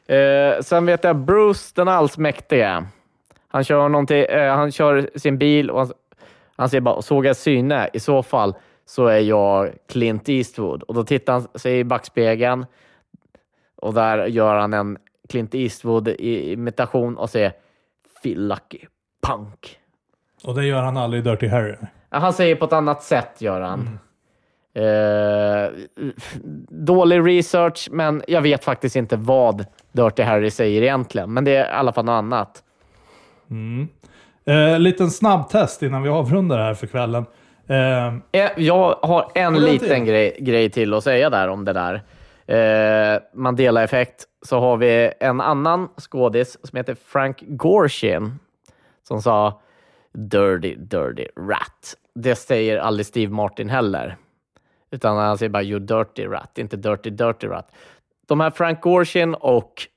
Eh, sen vet jag Bruce den allsmäktige. Han kör, någonting, eh, han kör sin bil och han, han säger bara “såg jag syne? I så fall så är jag Clint Eastwood”. Och då tittar han sig i backspegeln och där gör han en Clint Eastwood-imitation och säger “feel lucky, punk”. Och det gör han aldrig i Dirty Harry. Han säger på ett annat sätt, gör han. Eh, dålig research, men jag vet faktiskt inte vad Dirty Harry säger egentligen. Men det är i alla fall något annat. Eh, liten snabbtest innan vi avrundar här för kvällen. Eh, Eh, Jag har en liten grej, grej till att säga där om det där. Eh, Mandela-effekt. Så har vi en annan skådis som heter Frank Gorshin som sa “Dirty, dirty rat”. Det säger aldrig Steve Martin heller. Utan han säger bara “You dirty rat”, inte “dirty, dirty rat”. De här Frank Gorshin och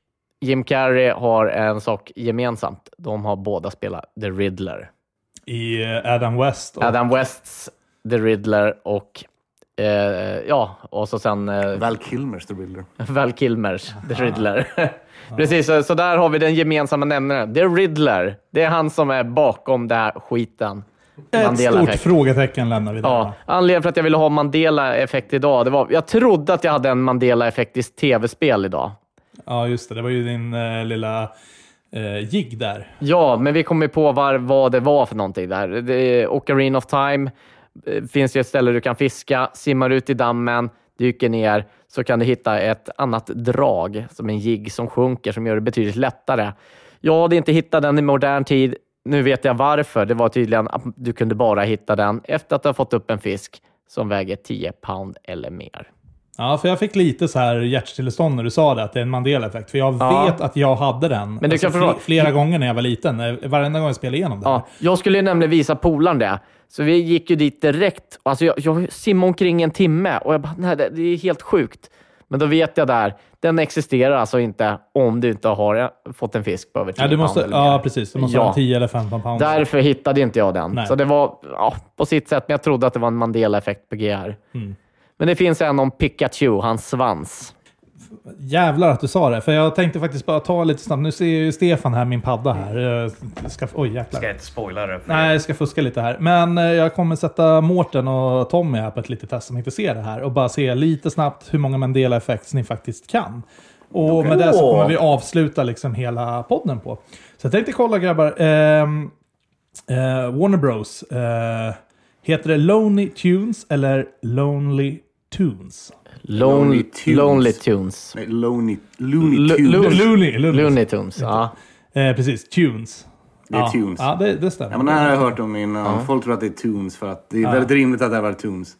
Jim Carrey har en sak gemensamt. De har båda spelat The Riddler. I eh, Adam West. Och, Adam Wests The Riddler och eh, ja, och så sen eh, Val Kilmers The Riddler. Val Kilmers The Riddler. Precis, så, så där har vi den gemensamma nämnaren. The Riddler. Det är han som är bakom den här skiten. Ett stort frågetecken lämnar vi där. Ja, anledningen för att jag ville ha Mandela-effekt idag, det var, jag trodde att jag hade en Mandela-effekt i tv-spel idag. ja, just det. Det var ju din eh, lilla eh, jigg där. Ja, men vi kom ju på var, vad det var för någonting där. Det är Ocarina of Time. Eh, finns ju ett ställe du kan fiska, simmar ut i dammen, dyker ner, så kan du hitta ett annat drag, som en jigg som sjunker, som gör det betydligt lättare. Jag hade inte hittat den i modern tid. Nu vet jag varför. Det var tydligen att du kunde bara hitta den efter att du har fått upp en fisk som väger 10 pound eller mer. Ja, för jag fick lite så här hjärtstillestånd när du sa det, att det är en Mandela-effekt. För jag Ja. vet att jag hade den Men du kan fl- flera gånger när jag var liten. Varenda gång jag spelade igenom det. Ja, jag skulle ju nämligen visa polaren det. Så vi gick ju dit direkt. Alltså jag, jag simmade omkring en timme och jag bara, nej, det, det är helt sjukt. Men då vet jag där, den existerar alltså inte om du inte har fått en fisk på över 10 Ja, du måste, pound ja precis. Du måste Ja. ha en 10 eller 15 pound. Därför hittade inte jag den. Nej. Så det var ja, på sitt sätt, men jag trodde att det var en Mandela-effekt på GR. Mm. Men det finns en om Pikachu, hans svans. Jävlar att du sa det. För jag tänkte faktiskt bara ta lite snabbt. Nu ser ju Stefan här, min padda här. Jag ska, oj jäklar. Ska jag inte spoila det? för Nej, jag ska fuska lite här. Men eh, jag kommer sätta Mårten och Tommy här på ett litet test som inte ser det här. Och bara se lite snabbt hur många Mandela Effects ni faktiskt kan. Och med det så kommer vi avsluta liksom hela podden på. Så jag tänkte kolla grabbar. ehm, eh, Warner Bros. Eh, heter det Lonely Tunes eller Lonely Tunes? Lonely, Lonely Tunes. Lonely Tunes. Nej, Looney, Looney Lo- Tunes. Lo- Looney. Looney. Looney Tunes, ja. Eh, precis, Tunes. Det är ja. Tunes. Ja, det, det stämmer. Ja, men det här har jag hört om innan. Folk tror att det är Tunes för att det är väldigt rimligt att det var Tunes.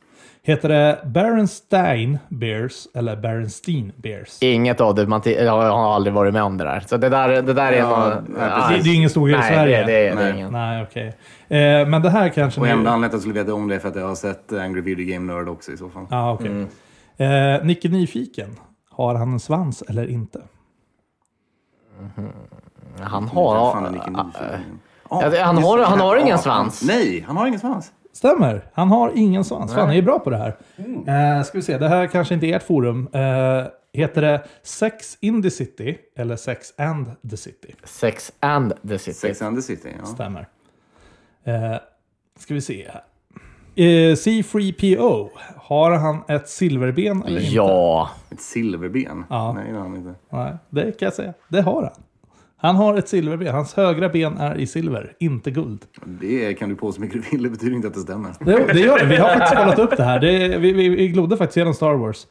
Heter det Berenstein Bears eller Berenstein Bears? Inget av det. Man jag har aldrig varit med om det där. Så det där, det där är Ja, någon... nej, Det, det är ingen stor grej i Nej, Sverige. det, det, är- det är Nej. ingen. Nej, okej. Eh, men det här kanske... Och ni- enda anledningen att jag skulle veta om det är för att jag har sett Angry Video Game Nerd också i så fall. Ja, okej. Mm. Eh, Nicke Nyfiken. Har han en svans eller inte? Han har... Ja, Ja, det- han har- det. han har ingen Ja, svans. Nej, han har ingen svans. Stämmer. Han har ingen svans. Fan, ni är bra på det här. Mm. Eh, ska vi se. Det här kanske inte är ert forum. Eh, heter det Sex in the City eller Sex and the City? Sex and the City. Sex and the City, ja. Stämmer. Eh, ska vi se här. Eh, C3PO. Har han ett silverben eller inte? Ja. Ett silverben? Ja. Nej, det har han inte. Nej, det kan jag säga. Det har han. Han har ett silverben. Hans högra ben är i silver, inte guld. Det kan du på så mycket du vill, det betyder inte att det stämmer. Det, det gör det. Vi har faktiskt kollat upp det här. Det, vi, vi, vi glodde faktiskt genom Star Wars.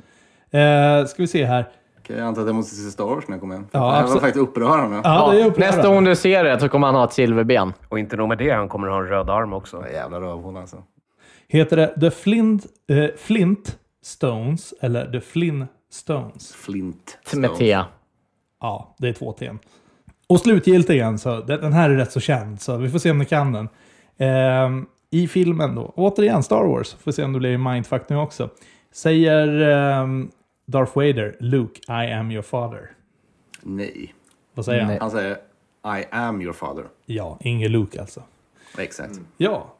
Eh, ska vi se här. Jag antar att jag måste se Star Wars när jag kommer hem. Ja, det här var absolut. faktiskt upprörande. Ja, det är upprörande. Nästa gång du ser det så kommer han ha ett silverben. Och inte nog med det, han kommer ha en röd arm också. Jävla rövhål alltså. Heter det The Flint, eh, Flint Stones eller The Flynn Stones? Flint. Med T. Ja, det är två T. Och slutgiltigen, så den, här är rätt så känd, så vi får se om ni kan den. Ehm, I filmen då, återigen Star Wars, får se om det blir mindfuck nu också. Säger ehm, Darth Vader, Luke, I am your father. Nej. Vad säger Nej. han? Han säger I am your father. Ja, ingen Luke alltså. Exakt. Ja.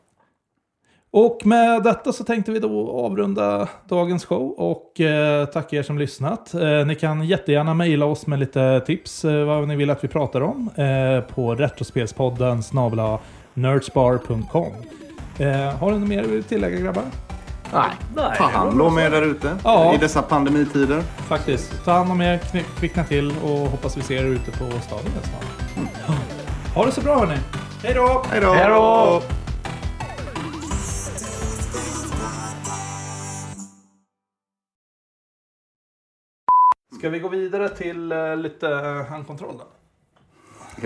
Och med detta så tänkte vi då avrunda dagens show och eh, tacka er som lyssnat. Eh, ni kan jättegärna mejla oss med lite tips eh, vad ni vill att vi pratar om eh, på retrospelspodden snabla nerdspar.com. Eh, har ni något mer att tillägga grabbar? Nej. Ta hand om er där ute Ja. i dessa pandemitider. Faktiskt. Ta hand om er, kvick- kvickna till och hoppas vi ser er ute på stadion snart. Ha det så bra hörni! Hej då! Hej då! Ska vi gå vidare till eh, lite eh, handkontroll då?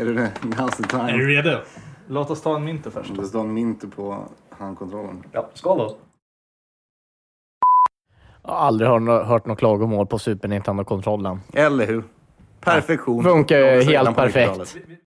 Är det det? Now's the Är time. du redo? Låt oss ta en mynte först. Det står en mint på handkontrollen. Ja, skål då. Jag har aldrig hört, hört något klagomål på Super Nintendo-kontrollen. Eller hur? Perfektion. Funkar ju Ja, det säger helt man på perfekt. 90-talet.